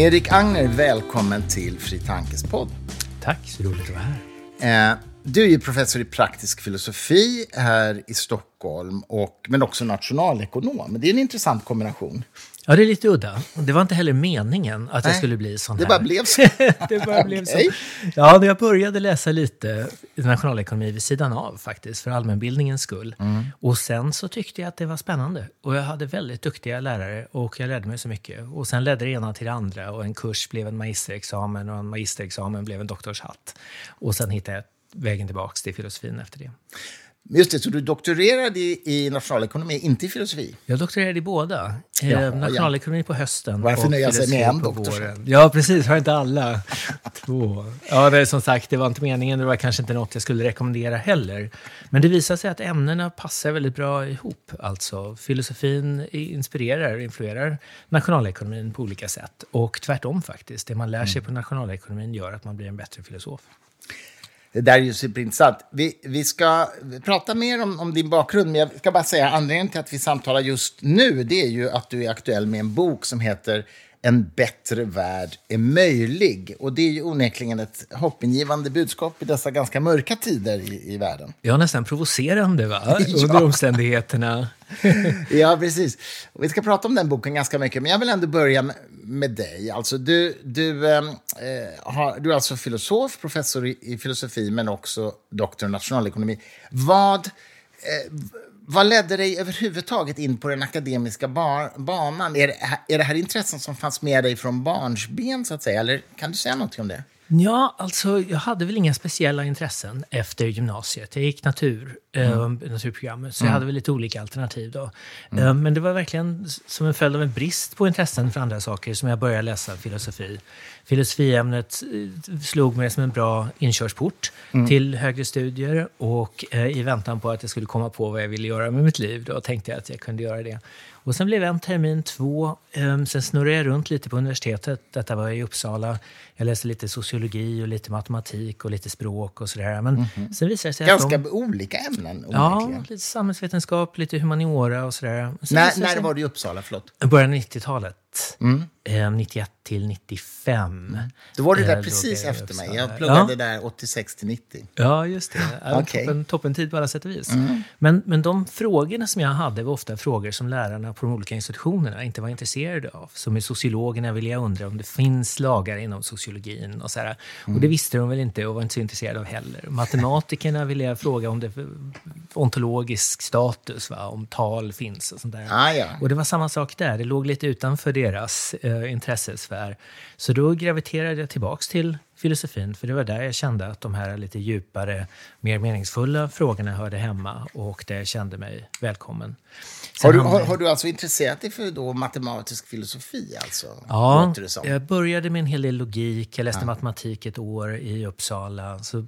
Erik Agner, välkommen till Fri Tankes podd. Tack, så roligt att vara här. Eh, du är ju professor i praktisk filosofi här i Stockholm, och, men också nationalekonom. Det är en intressant kombination. Ja, det är lite udda. Det var inte heller meningen att Nej, jag skulle bli sån Det här. bara blev så. det bara blev så. Ja, när jag började läsa lite nationalekonomi vid sidan av faktiskt, för allmänbildningens skull. Mm. Och sen så tyckte jag att det var spännande. Och jag hade väldigt duktiga lärare och jag lärde mig så mycket. Och sen ledde det ena till det andra och en kurs blev en magisterexamen och en magisterexamen blev en doktorshatt. Och sen hittade jag vägen tillbaka till filosofin efter det. Just det, så du doktorerade i, i nationalekonomi, inte i filosofi? Jag doktorerade i båda. Eh, nationalekonomi på hösten Varför och nöja sig med en doktorshatt? våren. Ja, precis. Har inte alla två? Ja, det är som sagt, det var inte meningen. Det var kanske inte något jag skulle rekommendera heller. Men det visar sig att ämnena passar väldigt bra ihop. Alltså, filosofin inspirerar och influerar nationalekonomin på olika sätt. Och tvärtom faktiskt. Det man lär sig på nationalekonomin gör att man blir en bättre filosof. Det där är ju superintressant. Vi, vi ska prata mer om, om din bakgrund, men jag ska bara säga anledningen till att vi samtalar just nu, det är ju att du är aktuell med en bok som heter en bättre värld är möjlig. Och det är ju onekligen ett hoppingivande budskap i dessa ganska mörka tider i, i världen. Ja, nästan provocerande va? Ja. Under omständigheterna. Ja, precis. Vi ska prata om den boken ganska mycket, men jag vill ändå börja med, med dig. Alltså, du, du, eh, har, du är alltså filosof, professor i, i filosofi, men också doktor i nationalekonomi. Vad, eh, vad ledde dig överhuvudtaget in på den akademiska bar, banan? Är det, är det här intressen som fanns med dig från barnsben, så att säga? Eller kan du säga något om det? Ja, alltså jag hade väl inga speciella intressen efter gymnasiet. Jag gick natur, eh, naturprogrammet, så jag hade väl lite olika alternativ då. Eh, men det var verkligen som en följd av en brist på intressen för andra saker som jag började läsa filosofi. Filosofiämnet eh, slog mig som en bra inkörsport till högre studier och eh, i väntan på att jag skulle komma på vad jag ville göra med mitt liv då tänkte jag att jag kunde göra det. Och sen blev en termin två. Um, sen snurrade jag runt lite på universitetet. Detta var i Uppsala. Jag läste lite sociologi och lite matematik och lite språk och sådär. Men sen visade sig Ganska att de... olika ämnen, Ja, lite samhällsvetenskap, lite humaniora och sådär. Sen När, när var du i Uppsala? Förlåt. Början av 90-talet. Eh, 91 till 95. Då var du Eh, där då precis efter mig. Jag pluggade Ja. där 86 till 90. Ja, just det. Ja, Okej. toppen, toppentid på alla sätt och vis. Men, men de frågorna som jag hade var ofta frågor som lärarna på de olika institutionerna inte var intresserade av. Som med sociologerna ville jag undra om det finns lagar inom sociologin. Och, så här. och det visste de väl inte och var inte så intresserade av heller. Matematikerna ville jag fråga om det ontologisk status, va? om tal finns och sånt där. Ah, ja. Och det var samma sak där. Det låg lite utanför deras eh, intressesfär. Så då graviterade jag tillbaks till filosofin, för det var där jag kände att de här lite djupare, mer meningsfulla frågorna hörde hemma och där jag kände mig välkommen. Sen Har du, har, har du alltså intresserat dig för då matematisk filosofi? Alltså, Ja, jag började med en hel del logik. Jag läste matematik ett år i Uppsala. Så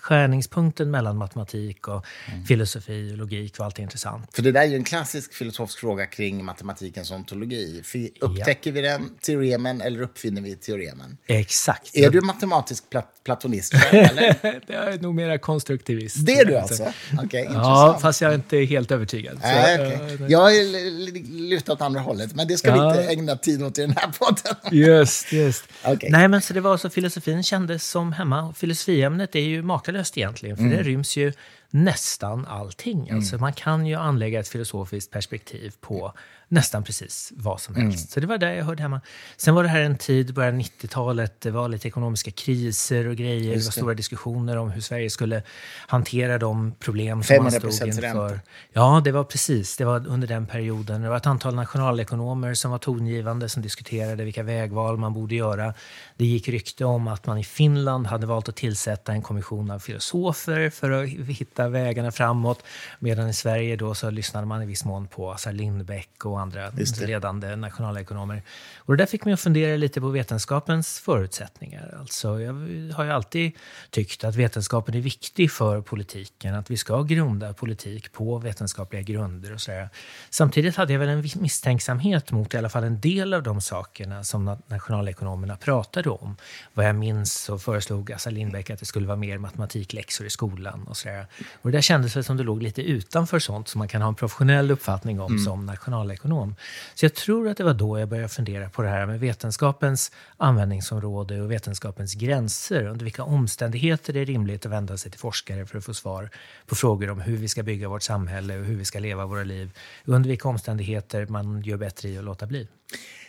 skärningspunkten mellan matematik och Mm. filosofi och logik var alltid intressant. För det där är ju en klassisk filosofisk fråga kring matematikens ontologi. Upptäcker vi den teoremen eller uppfinner vi teoremen? Exakt. Är du matematisk plat platonist eller? det är nog mera konstruktivist. Det är du alltså? Okej, Ja, intressant. fast jag är inte helt övertygad. Eh, okej. Jag är l- l- lutat åt andra hållet, men det ska Ja. vi inte ägna tid åt i den här podden. Just, just. Okej. Nej, men så det var så filosofin kändes som hemma. Filosofiämnet är ju makalöst egentligen, för det ryms ju nästan allting. Alltså, man kan ju anlägga ett filosofiskt perspektiv på nästan precis vad som helst. Så det var där jag hörde hemma. Sen var det här en tid, början av 90-talet, det var lite ekonomiska kriser och grejer. Det var stora diskussioner om hur Sverige skulle hantera de problem som man 500% stod inför. ränta. Ja, det var precis. Det var under den perioden. Det var ett antal nationalekonomer som var tongivande, som diskuterade vilka vägval man borde göra. Det gick rykte om att man i Finland hade valt att tillsätta en kommission av filosofer för att hitta vägarna framåt. Medan i Sverige då så lyssnade man i viss mån på Assar Lindbeck och andra ledande nationalekonomer. Och det där fick mig att fundera lite på vetenskapens förutsättningar. Alltså, jag har ju alltid tyckt att vetenskapen är viktig för politiken, att vi ska grunda politik på vetenskapliga grunder och sådär. Samtidigt hade jag väl en viss misstänksamhet mot i alla fall en del av de sakerna som na- nationalekonomerna pratade om. Vad jag minns så föreslog Assar Lindbeck att det skulle vara mer matematikläxor i skolan och sådär. Och det där kändes väl som det låg lite utanför sånt som man kan ha en professionell uppfattning om som nationalekonom ekonom. Så jag tror att det var då jag började fundera på det här med vetenskapens användningsområde och vetenskapens gränser. Under vilka omständigheter det är rimligt att vända sig till forskare för att få svar på frågor om hur vi ska bygga vårt samhälle och hur vi ska leva våra liv. Under vilka omständigheter man gör bättre i att låta bli.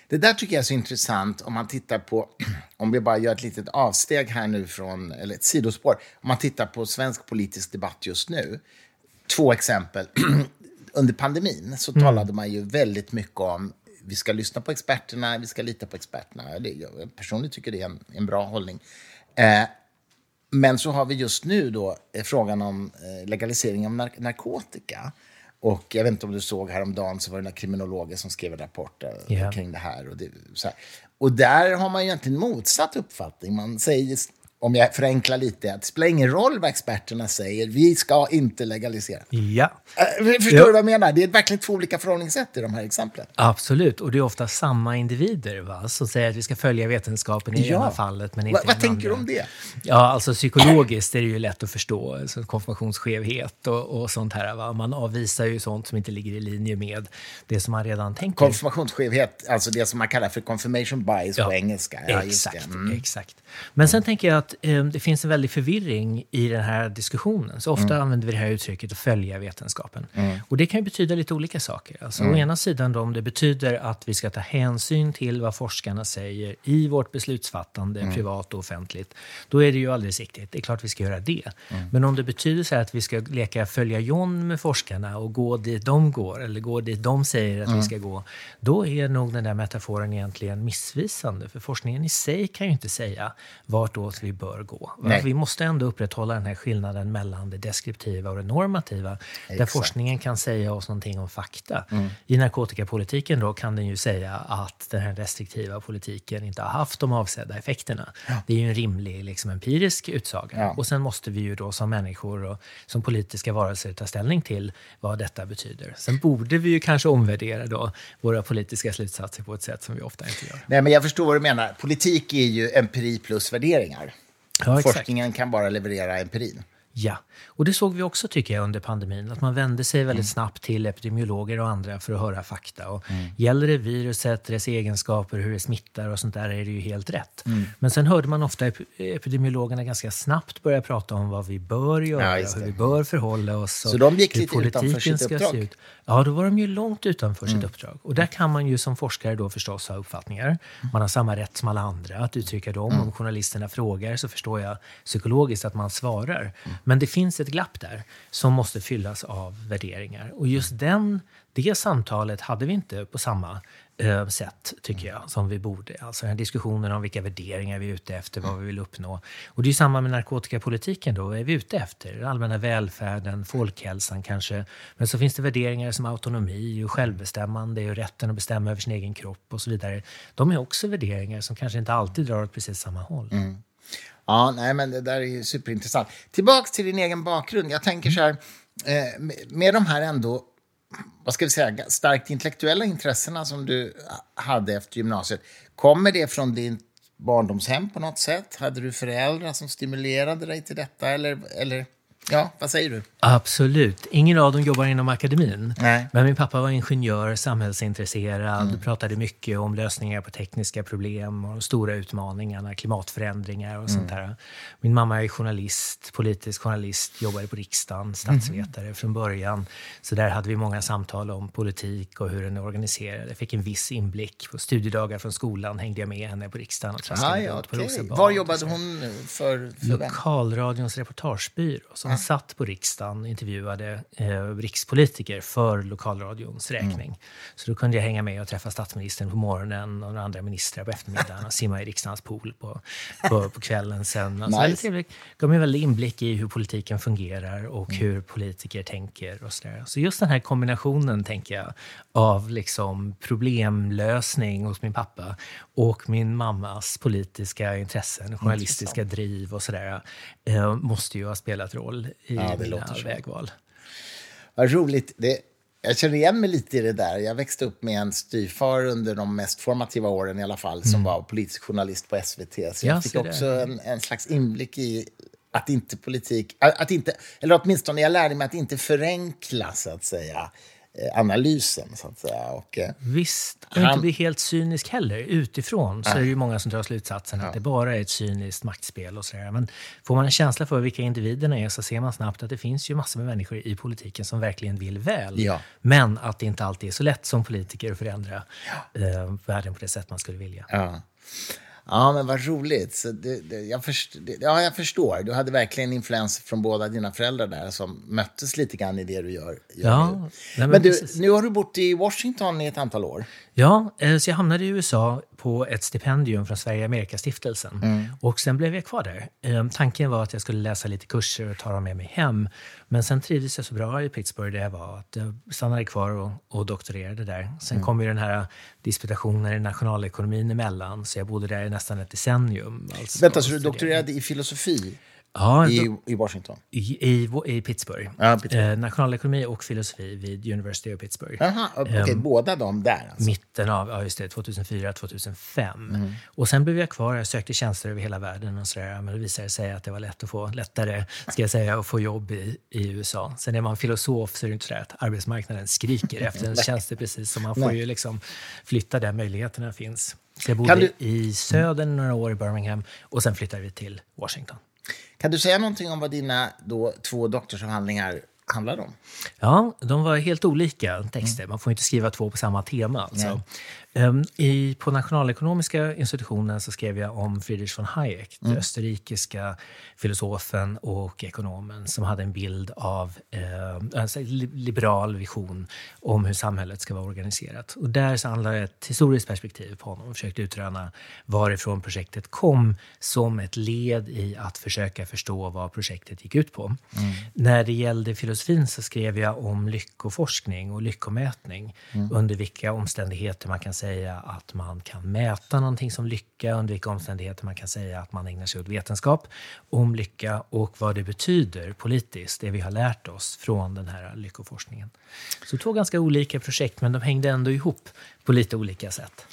Det där tycker jag är så intressant om man tittar på, om vi bara gör ett litet avsteg här nu från, eller ett sidospår, om man tittar på svensk politisk debatt just nu. Två exempel. Under pandemin så mm. talade man ju väldigt mycket om vi ska lyssna på experterna, vi ska lita på experterna. Jag personligen tycker det är en, en bra hållning. Eh, men så har vi just nu då eh, frågan om eh, legalisering av narkotika. Och jag vet inte om du såg häromdagen så var det den kriminologen som skrev en rapport yeah. kring det här. Och, det, här. och där har man egentligen motsatt uppfattning. Man säger om jag förenklar lite, att det spelar ingen roll vad experterna säger, vi ska inte legalisera. Ja. Äh, förstår ja. du vad jag menar? Det är verkligen två olika förhållningssätt i de här exemplen. Absolut, och det är ofta samma individer va? som säger att vi ska följa vetenskapen i ja. ena fallet, men inte Va, Vad tänker du om det? Ja, alltså psykologiskt är det ju lätt att förstå, alltså konfirmationsskevhet och, och sånt här. Va? Man avvisar ju sånt som inte ligger i linje med det som man redan tänker. Konfirmationsskevhet, alltså det som man kallar för confirmation bias ja. på engelska. Ja, exakt, mm. exakt. Men sen tänker jag att eh, det finns en väldig förvirring i den här diskussionen. Så ofta mm. använder vi det här uttrycket att följa vetenskapen. Mm. Och det kan ju betyda lite olika saker. Alltså, mm. Å ena sidan då, om det betyder att vi ska ta hänsyn till vad forskarna säger i vårt beslutsfattande, mm. privat och offentligt, då är det ju alldeles riktigt. Det är klart vi ska göra det. Mm. Men om det betyder så att vi ska leka följa John med forskarna och gå dit de går, eller gå dit de säger att vi mm. ska gå, då är nog den där metaforen egentligen missvisande. För forskningen i sig kan ju inte säga vartåt vi bör gå. Vi måste ändå upprätthålla den här skillnaden mellan det deskriptiva och det normativa. Exakt. Där forskningen kan säga oss någonting om fakta. Mm. I narkotikapolitiken då kan den ju säga att den här restriktiva politiken inte har haft de avsedda effekterna. Ja. Det är ju en rimlig liksom, empirisk utsaga. Ja. Och sen måste vi ju då som människor och som politiska varelser ta ställning till vad detta betyder. Sen borde vi ju kanske omvärdera då våra politiska slutsatser på ett sätt som vi ofta inte gör. Nej, men jag förstår vad du menar. Politik är ju empiri plus värderingar. Ja, Forskningen kan bara leverera empirin. Ja, och det såg vi också tycker jag under pandemin. Att man vände sig väldigt mm. snabbt till epidemiologer och andra för att höra fakta. Och mm. Gäller det viruset, dess egenskaper, hur det smittar och sånt där är det ju helt rätt. Mm. Men sen hörde man ofta epidemiologerna ganska snabbt börja prata om vad vi bör göra, ja, hur vi bör förhålla oss. Så de gick lite utanför sitt uppdrag? Ja, då var de ju långt utanför sitt mm. uppdrag. Och där kan man ju som forskare då förstås ha uppfattningar. Mm. Man har samma rätt som alla andra att uttrycka dem. Mm. Om journalisterna frågar så förstår jag psykologiskt att man svarar. Men det finns ett glapp där som måste fyllas av värderingar. Och just den, det samtalet hade vi inte på samma eh, sätt, tycker jag, som vi borde. Alltså den här diskussionen om vilka värderingar vi är ute efter, vad vi vill uppnå. Och det är samma med narkotikapolitiken då. Vad är vi ute efter? Den allmänna välfärden, folkhälsan kanske. Men så finns det värderingar som autonomi och självbestämmande och rätten att bestämma över sin egen kropp och så vidare. De är också värderingar som kanske inte alltid drar åt precis samma håll. Mm. Ja, nej, men det där är ju superintressant. Tillbaks till din egen bakgrund. Jag tänker så här, eh, med de här ändå, vad ska vi säga, starkt intellektuella intressena som du hade efter gymnasiet. Kommer det från din barndomshem på något sätt? Hade du föräldrar som stimulerade dig till detta? Eller, eller Ja, vad säger du? Absolut. Ingen av dem jobbar inom akademin. Nej. Men min pappa var ingenjör, samhällsintresserad, mm. pratade mycket om lösningar på tekniska problem och de stora utmaningarna, klimatförändringar och sånt mm. där. Min mamma är journalist, politisk journalist, jobbade på riksdagen, statsvetare mm. från början. Så där hade vi många samtal om politik och hur den är organiserad. Jag fick en viss inblick. På studiedagar från skolan hängde jag med henne på riksdagen och traskade ah, ja, på okay. Rosenbad. Var jobbade hon för? för Lokalradions reportagebyrå. Som han satt på riksdagen och intervjuade eh, rikspolitiker för lokalradions räkning. Mm. Så då kunde jag hänga med och träffa statsministern på morgonen och andra ministrar på eftermiddagen och simma i riksdagens pool på, på, på kvällen sen. Alltså, nice. Det gav mig en väldig inblick i hur politiken fungerar och mm. hur politiker tänker och så där. Så just den här kombinationen, tänker jag, av liksom problemlösning hos min pappa och min mammas politiska intressen, journalistiska driv och sådär, eh, måste ju ha spelat roll i ja, mina vägval. Vad roligt. Det, jag känner igen mig lite i det där. Jag växte upp med en styvfar under de mest formativa åren i alla fall, som mm. var politisk journalist på SVT. Så jag, jag fick också en, en, slags inblick i att inte politik, att inte, eller åtminstone jag lärde mig att inte förenkla, så att säga, analysen, så att säga. Och, eh, Visst, och Han- inte bli helt cynisk heller. Utifrån så är det ju många som drar slutsatsen att det bara är ett cyniskt maktspel och sådär. Men får man en känsla för vilka individerna är så ser man snabbt att det finns ju massor med människor i politiken som verkligen vill väl. Ja. Men att det inte alltid är så lätt som politiker att förändra eh, världen på det sätt man skulle vilja. Ja. Ja, men vad roligt. Så det, det, jag, först, det, ja, jag förstår. Du hade verkligen influens från båda dina föräldrar där som möttes lite grann i det du gör, gör Ja, nu. nej, Men, men du, nu har du bott i Washington i ett antal år. Ja, eh, så jag hamnade i USA på ett stipendium från Sverige Amerika-stiftelsen. Mm. Och sen blev jag kvar där. Eh, Tanken var att jag skulle läsa lite kurser och ta dem med mig hem. Men sen trivdes jag så bra i Pittsburgh där jag var att jag stannade kvar och, och doktorerade där. Sen Mm. kom ju den här disputationen i nationalekonomin emellan, så jag bodde där i nästan ett decennium. Alltså, Vänta, så du doktorerade i filosofi Ja, i, i Washington? i, i, i Pittsburgh. Ja, Pittsburgh. Eh, nationalekonomi och filosofi vid University of Pittsburgh. Jaha, okej, båda de där alltså. mitten av ja, just det, 2004, 2005. Och sen blev jag kvar. Jag sökte tjänster över hela världen. och sådär, Men det visade sig att det var lätt att få, lättare ska jag säga, att få jobb i, i USA. Sen är man filosof så är det inte så att arbetsmarknaden skriker efter en tjänster precis. Så man får Nej. ju liksom flytta där möjligheterna finns. Så jag bodde du- i södern några år i Birmingham och sen flyttade vi till Washington. Kan du säga någonting om vad dina då, två doktorsavhandlingar handlar om? Ja, de var helt olika texter. Man får inte skriva två på samma tema. Alltså. Ehm, I, på Nationalekonomiska institutionen så skrev jag om Friedrich von Hayek, den österrikiska filosofen och ekonomen som hade en bild av eh, alltså en li- liberal vision om hur samhället ska vara organiserat. Och där så handlar det ett historiskt perspektiv på honom och försökte utröna varifrån projektet kom som ett led i att försöka förstå vad projektet gick ut på. När det gällde filosofin så skrev jag om lyckoforskning och lyckomätning. Under vilka omständigheter man kan säga säga att man kan mäta någonting som lycka, under vilka omständigheter man kan säga att man ägnar sig åt vetenskap om lycka och vad det betyder politiskt, det vi har lärt oss från den här lyckoforskningen. Så två ganska olika projekt, men de hängde ändå ihop på lite olika sätt.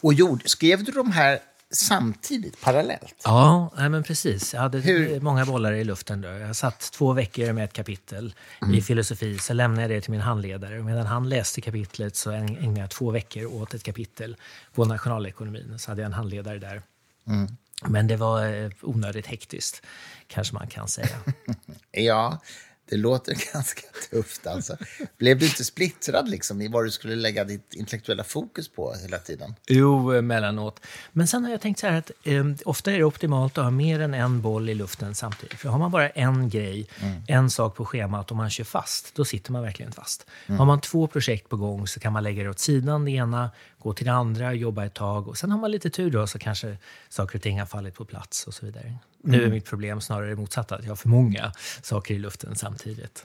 Och gjorde, skrev du de här samtidigt, parallellt? Ja, nej men precis. Jag hade Hur- många bollar i luften. Då. Jag satt två veckor med ett kapitel Mm. i filosofi. Så lämnade jag det till min handledare. Medan han läste kapitlet så äg- ägnade jag två veckor åt ett kapitel på nationalekonomin. Så hade jag en handledare där. Mm. Men det var eh, onödigt hektiskt, kanske man kan säga. Ja, det låter ganska tufft alltså. Blev du inte splittrad liksom i vad du skulle lägga ditt intellektuella fokus på hela tiden? Jo, emellanåt. Men sen har jag tänkt så här att eh, ofta är det optimalt att ha mer än en boll i luften samtidigt. För har man bara en grej, en sak på schemat och man kör fast, då sitter man verkligen fast. Har man två projekt på gång så kan man lägga det åt sidan, det ena, gå till det andra, jobba ett tag och sen har man lite tur då så kanske saker och ting har fallit på plats och så vidare. Nu är mitt problem snarare det motsatta, att jag har för många saker i luften samtidigt.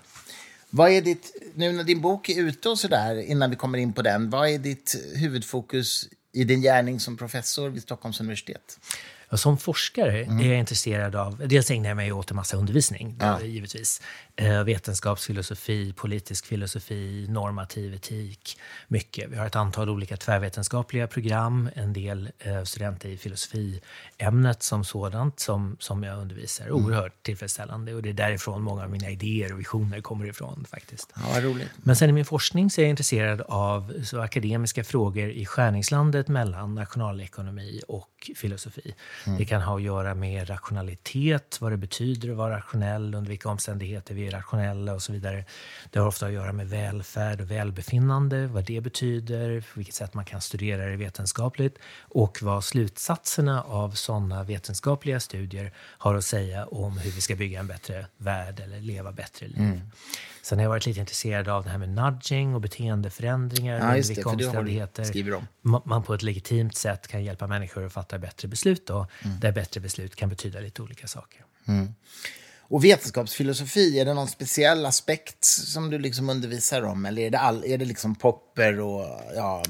Vad är ditt, nu när din bok är ute och sådär, innan vi kommer in på den, vad är ditt huvudfokus i din gärning som professor vid Stockholms universitet? Ja, Som forskare är jag intresserad av... Dels ägnar jag mig åt en massa undervisning, Ja. givetvis. Eh, vetenskapsfilosofi, politisk filosofi, normativ etik. Mycket. Vi har ett antal olika tvärvetenskapliga program. En del eh, studenter i filosofiämnet som sådant som, som jag undervisar. Oerhört tillfredsställande. Och det är därifrån många av mina idéer och visioner kommer ifrån. faktiskt. Ja, roligt. Men sen i min forskning så är jag intresserad av så akademiska frågor i skärningslandet mellan nationalekonomi och filosofi. Det kan ha att göra med rationalitet, vad det betyder att vara rationell, under vilka omständigheter vi är rationella och så vidare. Det har ofta att göra med välfärd och välbefinnande, vad det betyder, på vilket sätt man kan studera det vetenskapligt och vad slutsatserna av sådana vetenskapliga studier har att säga om hur vi ska bygga en bättre värld eller leva bättre liv. Sen har jag varit lite intresserad av det här med nudging och beteendeförändringar. Ja, just det, vilka omständigheter om. ma- man på ett legitimt sätt kan hjälpa människor att fatta bättre beslut. Då, Mm. Där bättre beslut kan betyda lite olika saker. Och vetenskapsfilosofi, är det någon speciell aspekt som du liksom undervisar om? Eller är det, all, är det liksom Popper och ja,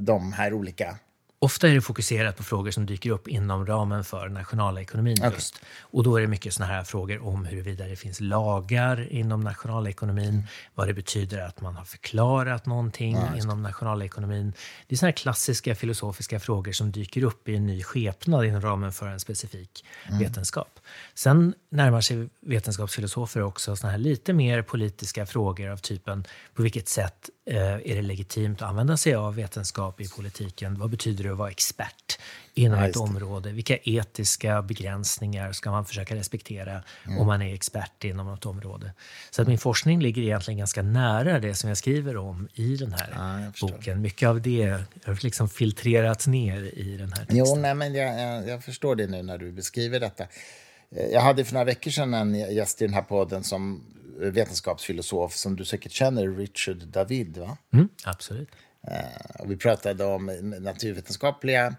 de här olika Ofta är det fokuserat på frågor som dyker upp inom ramen för nationalekonomin okay. just. Och då är det mycket sådana här frågor om huruvida det finns lagar inom nationalekonomin, mm. vad det betyder att man har förklarat någonting ja, inom nationalekonomin. Det är sådana här klassiska filosofiska frågor som dyker upp i en ny skepnad inom ramen för en specifik mm. vetenskap. Sen närmar sig vetenskapsfilosofer också sådana här lite mer politiska frågor av typen på vilket sätt är det legitimt att använda sig av vetenskap i politiken? Vad betyder det att vara expert inom ja, ett område? Vilka etiska begränsningar ska man försöka respektera mm. om man är expert inom något område? Så att min forskning ligger egentligen ganska nära det som jag skriver om i den här ja, boken. Mycket av det har liksom filtrerats ner i den här texten. Jo, nej, men jag, jag, jag förstår det nu när du beskriver detta. Eh, jag hade för några veckor sedan en gäst i den här podden som vetenskapsfilosof som du säkert känner, Richard David. Va? Mm, absolut. Uh, vi pratade om naturvetenskapliga,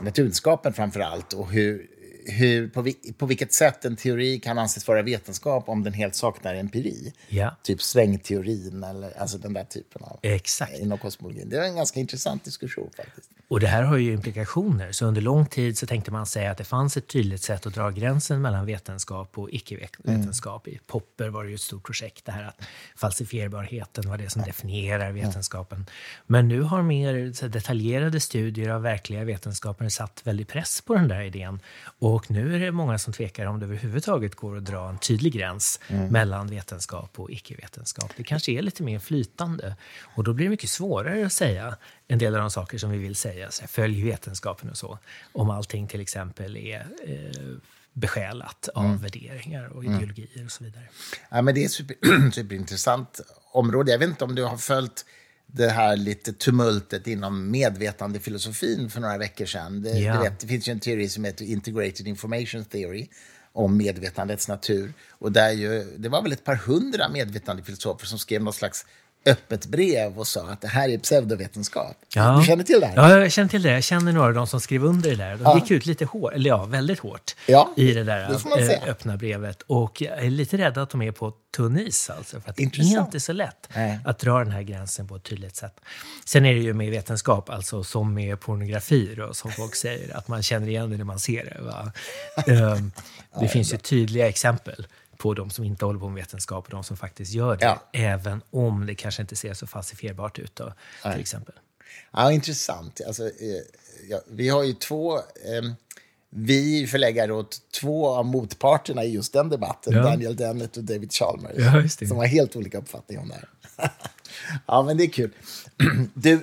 naturvetenskapen framför allt och hur, hur, på, på vilket sätt en teori kan anses vara vetenskap om den helt saknar empiri. Ja. Typ svängteorin eller alltså den där typen av... Exakt. Inom kosmologin. Det är en ganska intressant diskussion faktiskt. Och det här har ju implikationer. Så under lång tid så tänkte man säga att det fanns ett tydligt sätt att dra gränsen mellan vetenskap och icke-vetenskap. Mm. I Popper var det ju ett stort projekt, det här att falsifierbarheten var det som definierar vetenskapen. Men nu har mer detaljerade studier av verkliga vetenskaper satt väldigt press på den där idén. Och nu är det många som tvekar om det överhuvudtaget går att dra en tydlig gräns mm. mellan vetenskap och icke-vetenskap. Det kanske är lite mer flytande. Och då blir det mycket svårare att säga en del av de saker som vi vill säga, så här, följ vetenskapen och så, om allting till exempel är eh, besjälat av mm. värderingar och mm. ideologier och så vidare. Ja, men det är super, superintressant område. Jag vet inte om du har följt det här lite tumultet inom medvetandefilosofin för några veckor sedan. Det, ja. vet, det finns ju en teori som heter Integrated Information Theory om medvetandets natur. Och där ju, det var väl ett par hundra medvetandefilosofer som skrev något slags öppet brev och sa att det här är pseudovetenskap. Ja. Du känner till det här? Ja, jag känner till det. Jag känner några av de som skrev under det där. De ja. gick ut lite hårt, eller ja, väldigt hårt ja, i det där det äh, öppna brevet. Och jag är lite rädd att de är på tunn is, alltså, för att det är inte så lätt Nej. att dra den här gränsen på ett tydligt sätt. Sen är det ju med vetenskap, alltså som med pornografi, då, som folk säger, att man känner igen det när man ser det. Va? um, det finns ju tydliga exempel på de som inte håller på med vetenskap och de som faktiskt gör det. Ja. Även om det kanske inte ser så falsifierbart ut då, till exempel. Ja, intressant. Alltså, eh, ja, vi har ju två... Eh, vi förläggare åt två av motparterna i just den debatten, ja. Daniel Dennett och David Chalmers, ja, som har helt olika uppfattningar om det här. ja, men det är kul. Du,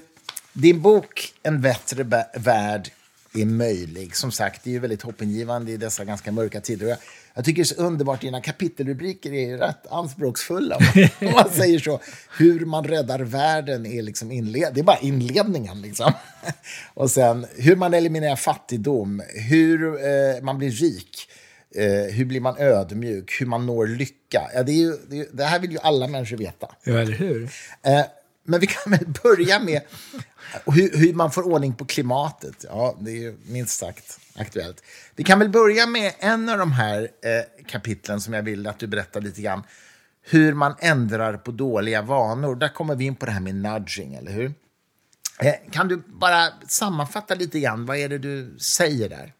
din bok En bättre värld är möjlig. Som sagt, det är ju väldigt hoppingivande i dessa ganska mörka tider. Jag, tycker det är så underbart, dina kapitelrubriker är rätt anspråksfulla. Om man säger så. Hur man räddar världen är liksom inled det är bara inledningen. Liksom. Och sen hur man eliminerar fattigdom, hur eh, man blir rik. Eh, hur blir man ödmjuk? Hur man når lycka? Ja, det, ju, det, det här vill ju alla människor veta. Ja, eller hur? Eh, men vi kan väl börja med hur, hur, man får ordning på klimatet. Ja, det är minst sagt aktuellt. Vi kan väl börja med en av de här eh, kapitlen som jag vill att du berättar lite grann. Hur man ändrar på dåliga vanor. Där kommer vi in på det här med nudging, eller hur? Eh, kan du bara sammanfatta lite grann? Vad är det du säger där?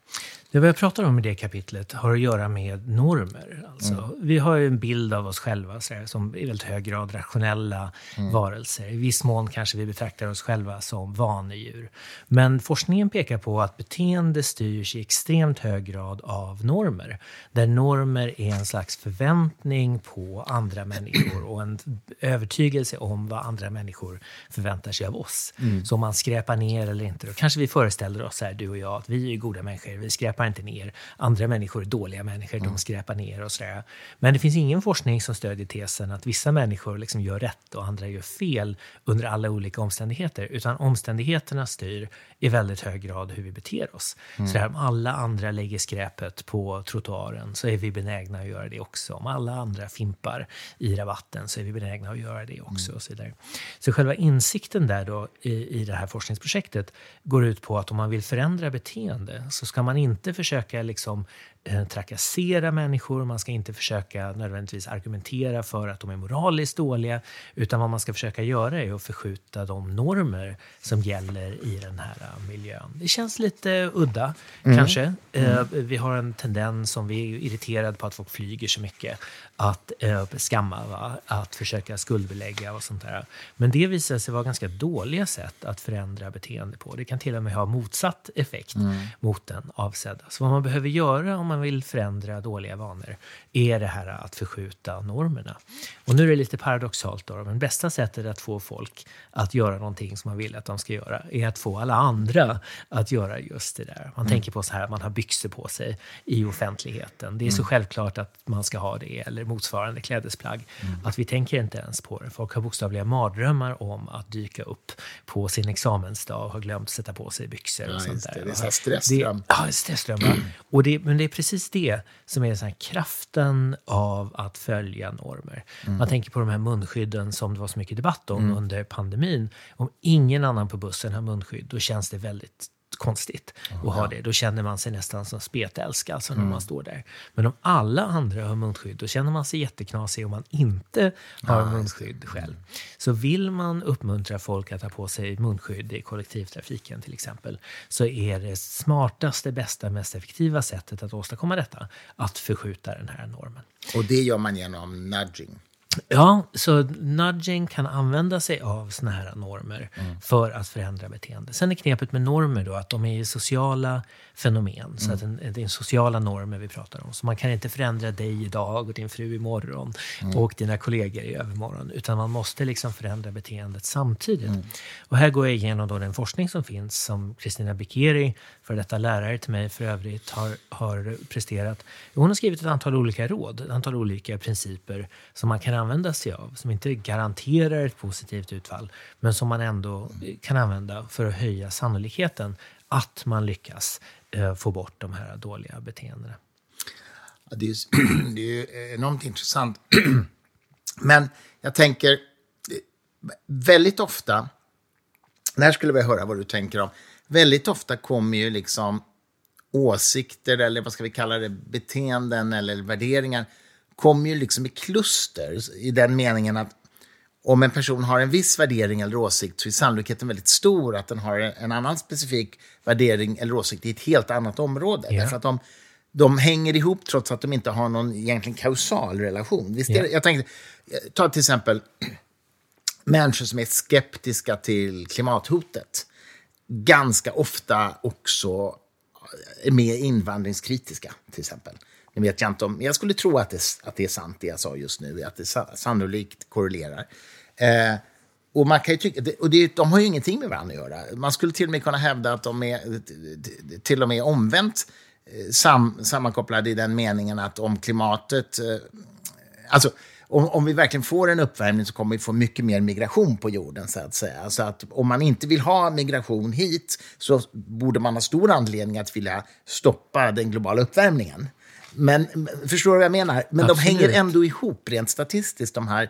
Det vi pratar om i det kapitlet har att göra med normer. Alltså, mm. Vi har en bild av oss själva så här, som i väldigt hög grad rationella mm. varelser. I viss mån kanske vi betraktar oss själva som vanedjur. Men forskningen pekar på att beteende styrs i extremt hög grad av normer. Där normer är en slags förväntning på andra människor och en övertygelse om vad andra människor förväntar sig av oss. Mm. Så om man skräpar ner eller inte, då kanske vi föreställer oss, här, du och jag, att vi är goda människor. Vi skräpar skräpar inte ner. Andra människor är dåliga människor, mm. de skräpar ner och sådär. Men det finns ingen forskning som stödjer tesen att vissa människor liksom gör rätt och andra gör fel under alla olika omständigheter. Utan omständigheterna styr i väldigt hög grad hur vi beter oss. Mm. Så där, om alla andra lägger skräpet på trottoaren så är vi benägna att göra det också. Om alla andra fimpar i rabatten så är vi benägna att göra det också. Mm. Och så, vidare. så själva insikten där då i, i det här forskningsprojektet går ut på att om man vill förändra beteende så ska man inte försöka liksom trakassera människor, man ska inte försöka nödvändigtvis argumentera för att de är moraliskt dåliga, utan vad man ska försöka göra är att förskjuta de normer som gäller i den här eh, miljön. Det känns lite udda, mm. kanske. Mm. Eh, vi har en tendens, som vi är irriterade på att folk flyger så mycket, att eh, skamma, va? att försöka skuldbelägga och sånt där. Men det visar sig vara ganska dåliga sätt att förändra beteende på. Det kan till och med ha motsatt effekt mm. mot den avsedda. Så vad man behöver göra om man vill förändra dåliga vanor är det här att förskjuta normerna. Och nu är det lite paradoxalt då, men bästa sättet att få folk att göra någonting som man vill att de ska göra är att få alla andra att göra just det där. Man mm. tänker på så här, man har byxor på sig i offentligheten. Det är mm. så självklart att man ska ha det, eller motsvarande klädesplagg, mm. att vi tänker inte ens på det. Folk har bokstavliga mardrömmar om att dyka upp på sin examensdag och har glömt sätta på sig byxor och ja, sånt där. Det, det är stressdröm. Ja, stressdröm. Och det, men det är precis det som är så här kraften av att följa normer. Mm. Man tänker på de här munskydden som det var så mycket debatt om mm. under pandemin. Om ingen annan på bussen har munskydd, då känns det väldigt konstigt oh, att ha det. Då känner man sig nästan som spetälska alltså när mm. man står där. Men om alla andra har munskydd, då känner man sig jätteknasig om man inte har ah, munskydd själv. Så vill man uppmuntra folk att ha på sig munskydd i kollektivtrafiken till exempel, så är det smartaste, bästa, mest effektiva sättet att åstadkomma detta, att förskjuta den här normen. Och det gör man genom nudging? Ja, så nudging kan använda sig av såna här normer mm. för att förändra beteende. Sen är knepet med normer då att de är sociala fenomen. Mm. Så att det är sociala normer vi pratar om. Så man kan inte förändra dig idag och din fru imorgon mm. och dina kollegor i övermorgon. Utan man måste liksom förändra beteendet samtidigt. Mm. Och här går jag igenom då den forskning som finns som Kristina Bikeri, för detta lärare till mig för övrigt, har, har presterat. Hon har skrivit ett antal olika råd, ett antal olika principer som man kan använda sig av. Som inte garanterar ett positivt utfall, men som man ändå kan använda för att höja sannolikheten att man lyckas eh, få bort de här dåliga beteendena. Ja, det, är, det är enormt intressant. Men jag tänker, eh, väldigt ofta, när skulle vi höra vad du tänker om, väldigt ofta kommer ju liksom åsikter eller vad ska vi kalla det, beteenden eller värderingar, kommer ju liksom i kluster i den meningen att om en person har en viss värdering eller åsikt så är sannolikheten väldigt stor att den har en annan specifik värdering eller åsikt i ett helt annat område. Yeah. Därför att de, de hänger ihop trots att de inte har någon egentligen kausal relation. Visst yeah. jag tänkte, ta till exempel människor som är skeptiska till klimathotet. Ganska ofta också är mer invandringskritiska, till exempel. Nu vet jag inte om, jag skulle tro att det, att det är sant det jag sa just nu, att det sannolikt korrelerar. Eh, och man kan tycka, och det, de har ju ingenting med varandra att göra. Man skulle till och med kunna hävda att de är till och med omvänt eh, sam, sammankopplade i den meningen att om klimatet... Eh, alltså, om, om, vi verkligen får en uppvärmning så kommer vi få mycket mer migration på jorden. så att säga. Så att om man inte vill ha migration hit så borde man ha stor anledning att vilja stoppa den globala uppvärmningen. Men förstår du vad jag menar? Men Absolut. de hänger ändå ihop rent statistiskt, de här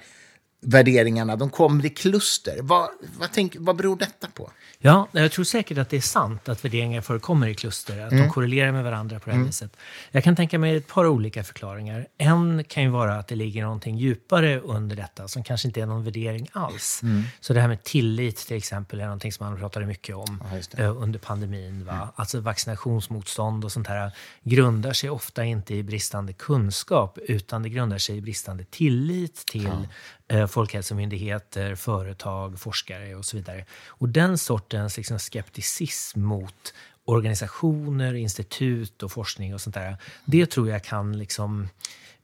värderingarna. De kommer i kluster. Vad, vad, tänk, vad beror detta på? Ja, jag tror säkert att det är sant att värderingar förekommer i kluster, att mm. de korrelerar med varandra på det här mm. viset. Jag kan tänka mig ett par olika förklaringar. En kan ju vara att det ligger någonting djupare under detta som kanske inte är någon värdering alls. Mm. Så det här med tillit till exempel är någonting som man pratade mycket om ja, uh, under pandemin. Va? Mm. Alltså vaccinationsmotstånd och sånt här grundar sig ofta inte i bristande kunskap utan det grundar sig i bristande tillit till ja Eh, Eh, folkhälsomyndigheter, företag, forskare och så vidare. Och den sortens liksom skepticism mot organisationer, institut och forskning och sånt där, det tror jag kan liksom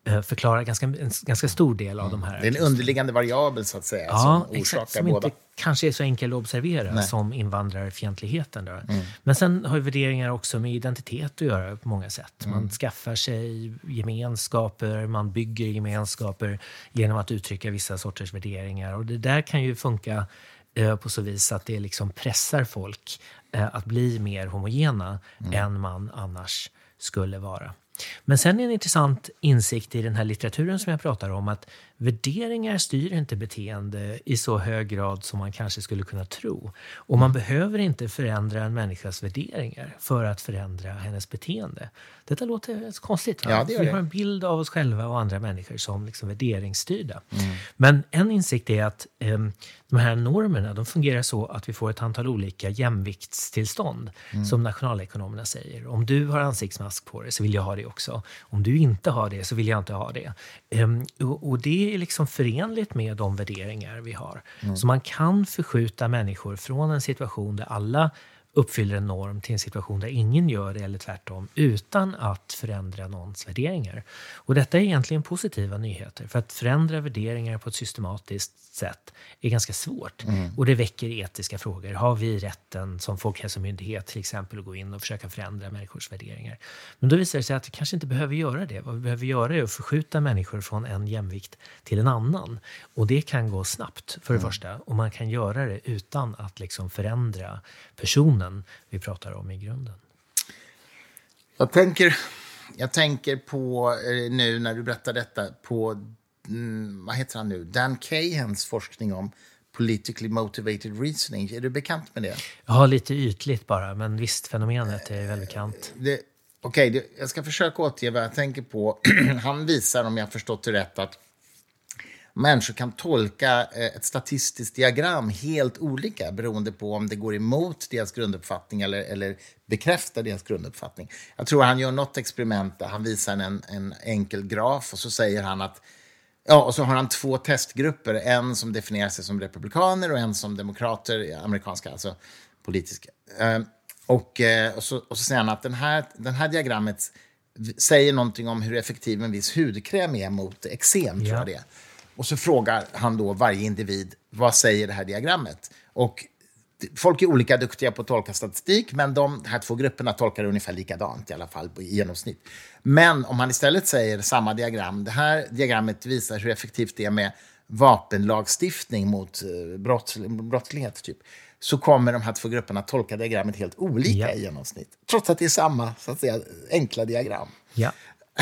eh, förklara ganska, en ganska stor del av de här. Det är en underliggande variabel så att säga ja, som orsakar exakt, som båda. Inte kanske är så enkel att observera Nej. som invandrarfientligheten. Då. Mm. Men sen har ju värderingar också med identitet att göra på många sätt. Man mm. skaffar sig gemenskaper, man bygger gemenskaper genom att uttrycka vissa sorters värderingar. Och det där kan ju funka eh, på så vis att det liksom pressar folk eh, att bli mer homogena mm. än man annars skulle vara. Men sen är en intressant insikt i den här litteraturen som jag pratar om att värderingar styr inte beteende i så hög grad som man kanske skulle kunna tro. Och man behöver inte förändra en människas värderingar för att förändra hennes beteende. Detta låter konstigt. Va? Ja, det gör det. Vi har en bild av oss själva och andra människor som liksom värderingsstyrda. Mm. Men en insikt är att eh, de här normerna de fungerar så att vi får ett antal olika jämviktstillstånd, Mm. som nationalekonomerna säger. Om du har ansiktsmask på dig så vill jag ha det också. Om du inte har det så vill jag inte ha det. Ehm, och, och det är liksom förenligt med de värderingar vi har. Mm. Så man kan förskjuta människor från en situation där alla uppfyller en norm till en situation där ingen gör det eller tvärtom utan att förändra någons värderingar. Och detta är egentligen positiva nyheter för att förändra värderingar på ett systematiskt sätt är ganska svårt och det väcker etiska frågor. Har vi rätten som Folkhälsomyndighet till exempel att gå in och försöka förändra människors värderingar? Men då visar det sig att vi kanske inte behöver göra det. Vad vi behöver göra är att förskjuta människor från en jämvikt till en annan. Och det kan gå snabbt för det första och man kan göra det utan att liksom förändra personen vi pratar om i grunden. Jag tänker, jag tänker på, eh, nu när du berättar detta, på, mm, vad heter han nu, Dan Cahans forskning om politically motivated reasoning. Är du bekant med det? Har lite ytligt bara, men visst, fenomenet är välbekant. det Okej, det- jag ska försöka återge vad jag tänker på. Han visar, om jag förstått det rätt, att människor kan tolka eh, ett statistiskt diagram helt olika beroende på om det går emot deras grunduppfattning eller, eller bekräftar deras grunduppfattning. Jag tror han gör något experiment där han visar en, en enkel graf och så säger han att Ja, och så har han två testgrupper. En som definierar sig som republikaner och en som demokrater, amerikanska, alltså politiska. Eh, och, eh, och, så, och så säger han att den här, den här diagrammet säger någonting om hur effektiv en viss hudkräm är mot eksem, tror Ja. jag det är. Och så frågar han då varje individ, vad säger det här diagrammet? Och folk är olika duktiga på att tolka statistik, men de här två grupperna tolkar det ungefär likadant i alla fall i genomsnitt. Men om man istället säger samma diagram, det här diagrammet visar hur effektivt det är med vapenlagstiftning mot eh, brott, brottslighet, typ, så kommer de här två grupperna tolka diagrammet helt olika Ja. i genomsnitt. Trots att det är samma, så att säga, enkla diagram. Ja.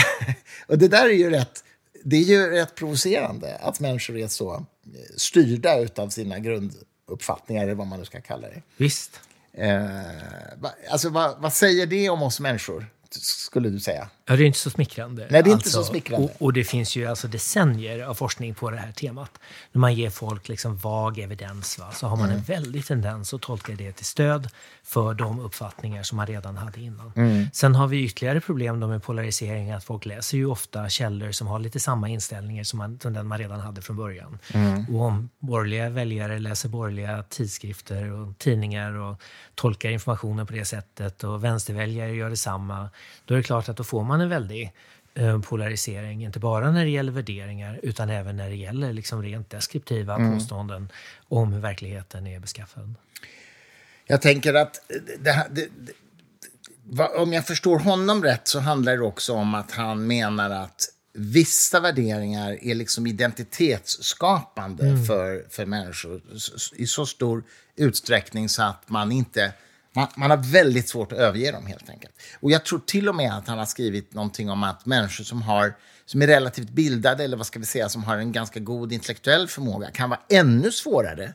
och det där är ju rätt, det är ju rätt provocerande att människor är så eh, styrda av sina grunduppfattningar, eller vad man nu ska kalla det. Visst. Eh, alltså, vad, vad säger det om oss människor, skulle du säga? Ja, det är inte så smickrande. Nej, det är inte så smickrande. Och, och det finns ju alltså decennier av forskning på det här temat. När man ger folk liksom vag evidens va, så har man Mm. en väldig tendens att tolka det till stöd för de uppfattningar som man redan hade innan. Mm. Sen har vi ytterligare problem med polarisering, att folk läser ju ofta källor som har lite samma inställningar som, man, som den man redan hade från början. Mm. Och om borgerliga väljare läser borgerliga tidskrifter och tidningar och tolkar informationen på det sättet och vänsterväljare gör detsamma, då är det klart att då får man en väldig eh, polarisering, inte bara när det gäller värderingar utan även när det gäller liksom rent deskriptiva påståenden om hur verkligheten är beskaffad. Jag tänker att det, här- det, det, om jag förstår honom rätt så handlar det också om att han menar att vissa värderingar är liksom identitetsskapande för, för människor i så stor utsträckning så att man inte... Man, man har väldigt svårt att överge dem helt enkelt. Och jag tror till och med att han har skrivit någonting om att människor som, har, som är relativt bildade eller vad ska vi säga, som har en ganska god intellektuell förmåga kan vara ännu svårare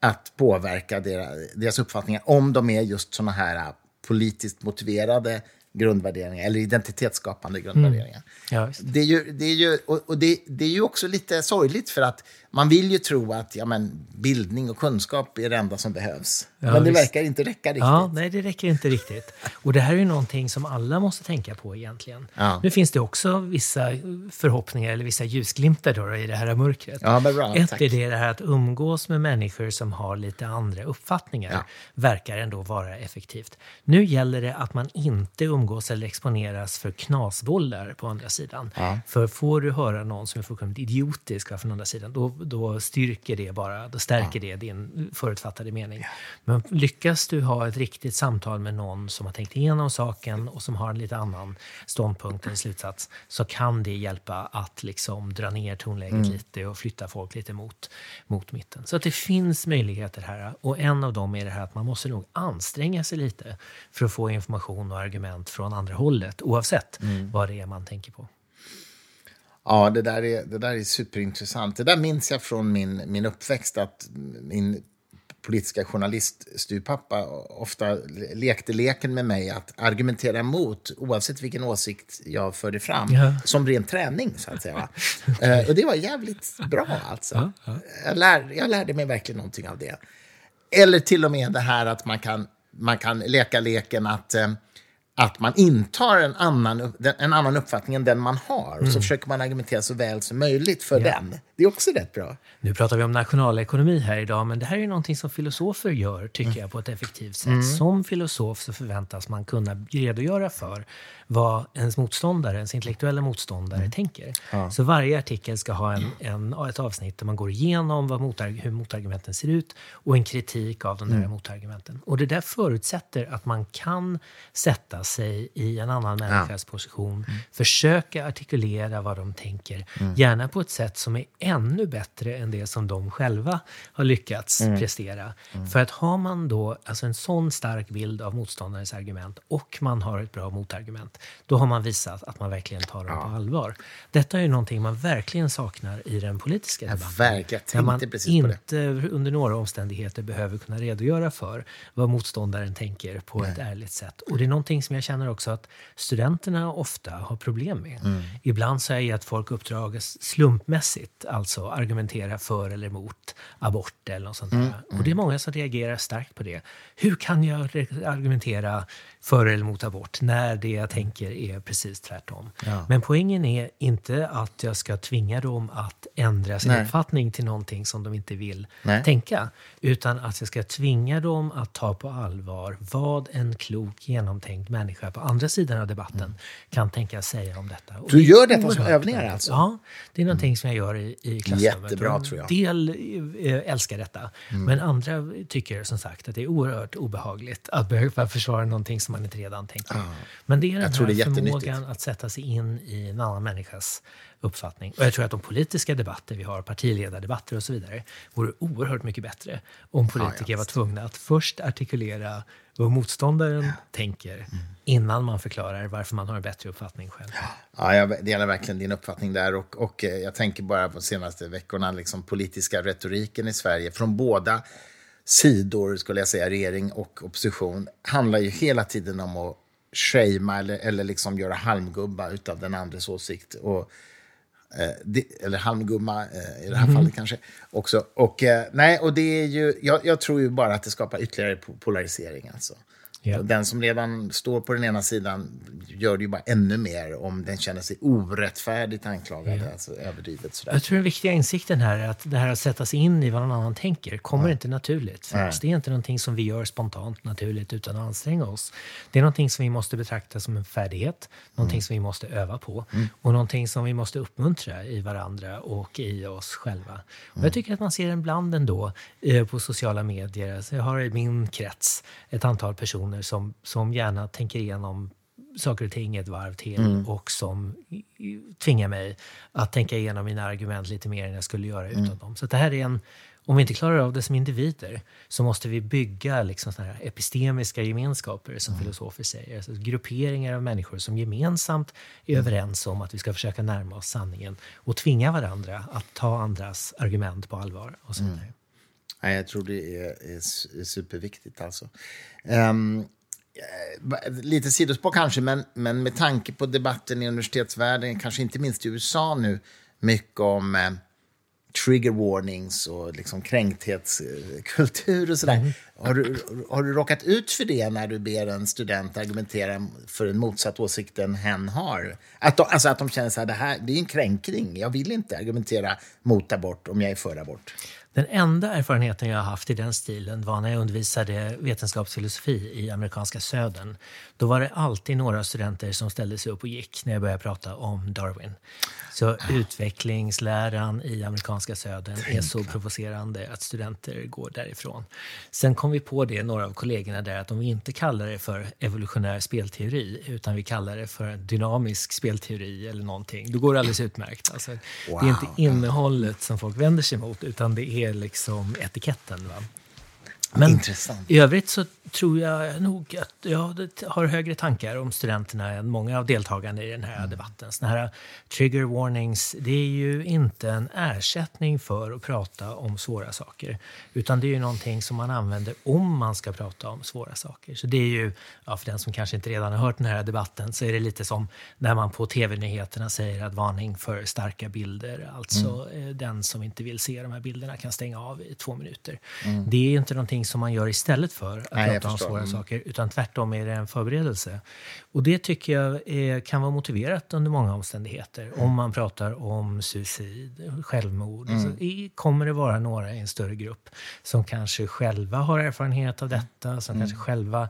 att påverka deras, deras uppfattningar om de är just såna här äh, politiskt motiverade grundvärderingar eller identitetsskapande grundvärderingar. Ja, visst. Det är ju, det är ju, och och det, det är ju också lite sorgligt för att man vill ju tro att ja, men, bildning och kunskap är det enda som behövs. Ja, men det visst. verkar inte räcka riktigt. Ja, nej, det räcker inte riktigt. Och det här är ju någonting som alla måste tänka på egentligen. Ja. Nu finns det också vissa förhoppningar eller vissa ljusglimtar då, i det här mörkret. Ja, bra, Ett tack. är det här att umgås med människor som har lite andra uppfattningar. Ja. Verkar ändå vara effektivt. Nu gäller det att man inte umgås eller exponeras för knasbollar på andra sidan. För får du höra någon som är fullkomligt idiotisk från andra sidan, då, då styrker det bara, då stärker det din förutfattade mening. Men lyckas du ha ett riktigt samtal med någon som har tänkt igenom saken och som har en lite annan ståndpunkt eller slutsats, så kan det hjälpa att liksom dra ner tonläget lite och flytta folk lite mot, mot mitten. Så att det finns möjligheter här. Och en av dem är det här att man måste nog anstränga sig lite för att få information och argument från andra hållet, oavsett vad det är man tänker på. Ja, det där, är, det där är superintressant. Det där minns jag från min, min uppväxt, att min politiska journalist styrpappa ofta lekte leken med mig att argumentera emot oavsett vilken åsikt jag förde fram, ja. som ren träning. så att säga. uh, och det var jävligt bra. alltså. Ja, ja. Jag, lär, jag lärde mig verkligen någonting av det. Eller till och med det här att man kan, man kan leka leken att uh, att man intar en annan, en annan uppfattning än den man har. Mm. Och så försöker man argumentera så väl som möjligt för ja. den. Det är också rätt bra. Nu pratar vi om nationalekonomi här idag, men det här är någonting som filosofer gör, tycker jag, på ett effektivt sätt. Mm. Som filosof så förväntas man kunna redogöra för vad ens motståndare, ens intellektuella motståndare mm. tänker. Ja. Så varje artikel ska ha en, en, ett avsnitt där man går igenom vad motarg hur motargumenten ser ut och en kritik av de där mm. motargumenten. Och det där förutsätter att man kan sätta sig i en annan människas ja. position, mm. försöka artikulera vad de tänker, mm. gärna på ett sätt som är ännu bättre än det som de själva har lyckats mm. prestera. Mm. För att har man då alltså en sån stark bild av motståndarens argument och man har ett bra motargument, då har man visat att man verkligen tar dem ja. på allvar. Detta är ju någonting man verkligen saknar i den politiska debatten. Ja, verkligen. Där man inte under några omständigheter behöver kunna redogöra för vad motståndaren tänker på Nej. ett ärligt sätt. Och det är någonting som jag känner också att studenterna ofta har problem med. Mm. Ibland så är att folk uppdrag slumpmässigt, alltså argumentera för eller emot abort eller något sånt mm. Och det är många som reagerar starkt på det. Hur kan jag argumentera för eller emot abort när det jag tänker är precis tvärtom. Ja. Men poängen är inte att jag ska tvinga dem att ändra sin Nej. uppfattning till någonting som de inte vill Nej. tänka. Utan att jag ska tvinga dem att ta på allvar vad en klok, genomtänkt människa på andra sidan av debatten mm. kan tänka säga om detta. Och du gör detta som övningar alltså? Ja, det är någonting mm. som jag gör i, i klassrummet. Jättebra tror jag. del äh, älskar detta. Mm. Men andra tycker som sagt att det är oerhört obehagligt att behöva försvara någonting som man inte redan tänker. Ah. Men det är den jag här förmågan att sätta sig in i en annan människas uppfattning. Och jag tror att de politiska debatter vi har, partiledardebatter och så vidare, vore oerhört mycket bättre om politiker ja, var tvungna att först artikulera vad motståndaren ja. tänker mm. Innan man förklarar varför man har en bättre uppfattning själv. Ja, jag delar verkligen din uppfattning där. Och, och eh, jag tänker bara på senaste veckorna, liksom politiska retoriken i Sverige från båda sidor, skulle jag säga, regering och opposition, handlar ju hela tiden om att shamea eller, eller liksom göra halmgubba av den andres åsikt. Och, eh, det, eller halmgumma eh, i det här mm. fallet kanske också. Och, eh, nej, och det är ju, jag, jag, tror ju bara att det skapar ytterligare polarisering. Alltså. Ja. Den som redan står på den ena sidan gör det ju bara ännu mer om den känner sig orättfärdigt anklagad. Ja. Alltså överdrivet sådär. Jag tror den viktiga insikten här är att det här att sätta sig in i vad någon annan tänker kommer ja. inte naturligt för oss. Det är inte någonting som vi gör spontant naturligt utan att anstränga oss. Det är någonting som vi måste betrakta som en färdighet, någonting mm. som vi måste öva på mm. och någonting som vi måste uppmuntra i varandra och i oss själva. Mm. Och jag tycker att man ser en bland ändå eh, på sociala medier. Alltså jag har i min krets ett antal personer personer som, som gärna tänker igenom saker och ting ett varv till mm. och som tvingar mig att tänka igenom mina argument lite mer än jag skulle göra utan mm. dem. Så det här är en, om vi inte klarar av det som individer så måste vi bygga liksom såna här epistemiska gemenskaper, som mm. filosofer säger. Alltså grupperingar av människor som gemensamt är mm. överens om att vi ska försöka närma oss sanningen och tvinga varandra att ta andras argument på allvar. Och sånt mm. Nej, jag tror det är, är superviktigt. Alltså. Um, lite sidospår kanske, men, men med tanke på debatten i universitetsvärlden, kanske inte minst i USA nu, mycket om eh, trigger warnings och liksom kränkthetskultur och sådär. Mm. Har, du, har du råkat ut för det när du ber en student argumentera för en motsatt åsikt än hen har? Att de, alltså att de känner så här, det här det är en kränkning. Jag vill inte argumentera mot abort om jag är för abort. Den enda erfarenheten jag har haft i den stilen var när jag undervisade vetenskapsfilosofi i amerikanska södern. Då var det alltid några studenter som ställde sig upp och gick när jag började prata om Darwin. Så utvecklingsläran i amerikanska södern är så provocerande att studenter går därifrån. Sen kom vi på det, några av kollegorna där, att om vi inte kallar det för evolutionär spelteori utan vi kallar det för dynamisk spelteori eller någonting, då går det alldeles utmärkt. Alltså, wow. Det är inte innehållet som folk vänder sig mot utan det är liksom etiketten. Va? Men Intressant. i övrigt så tror jag nog att jag har högre tankar om studenterna än många av deltagarna i den här mm. debatten. Såna här trigger warnings, det är ju inte en ersättning för att prata om svåra saker. Utan det är ju någonting som man använder om man ska prata om svåra saker. Så det är ju, ja, för den som kanske inte redan har hört den här debatten, så är det lite som när man på tv-nyheterna säger att varning för starka bilder. Alltså mm. Eh, den som inte vill se de här bilderna kan stänga av i två minuter. Mm. Det är inte någonting som man gör istället för att Nej, prata om svåra mm. saker, utan tvärtom är det en förberedelse. Och det tycker jag är, kan vara motiverat under många omständigheter. Mm. Om man pratar om suicid, självmord, mm. så kommer det vara några i en större grupp som kanske själva har erfarenhet av detta, som kanske själva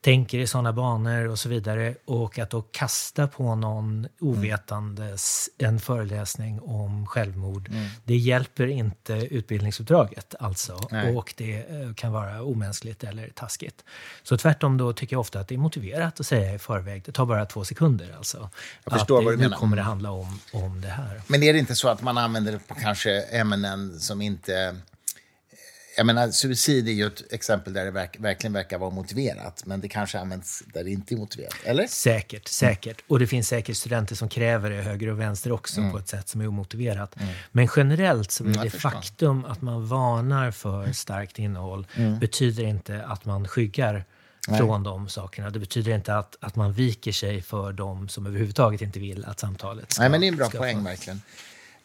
tänker i sådana banor och så vidare. Och att då kasta på någon ovetandes en föreläsning om självmord, mm. det hjälper inte utbildningsuppdraget alltså. Nej. Och det eh, kan vara omänskligt eller taskigt. Så tvärtom då tycker jag ofta att det är motiverat att säga i förväg, det tar bara två sekunder alltså. Jag förstår att vad du menar. Nu kommer det handla om, om det här. Men är det inte så att man använder det på kanske ämnen som inte jag menar, suicid är ju ett exempel där det verk, verkligen verkar vara motiverat, men det kanske används där det inte är motiverat, eller? Säkert, säkert. Och det finns säkert studenter som kräver det höger och vänster också mm. på ett sätt som är omotiverat. Mm. Men generellt så är mm, det faktum att man varnar för starkt innehåll mm. betyder inte att man skyggar Nej. från de sakerna. Det betyder inte att, att man viker sig för de som överhuvudtaget inte vill att samtalet ska Nej, men det är en bra poäng, verkligen.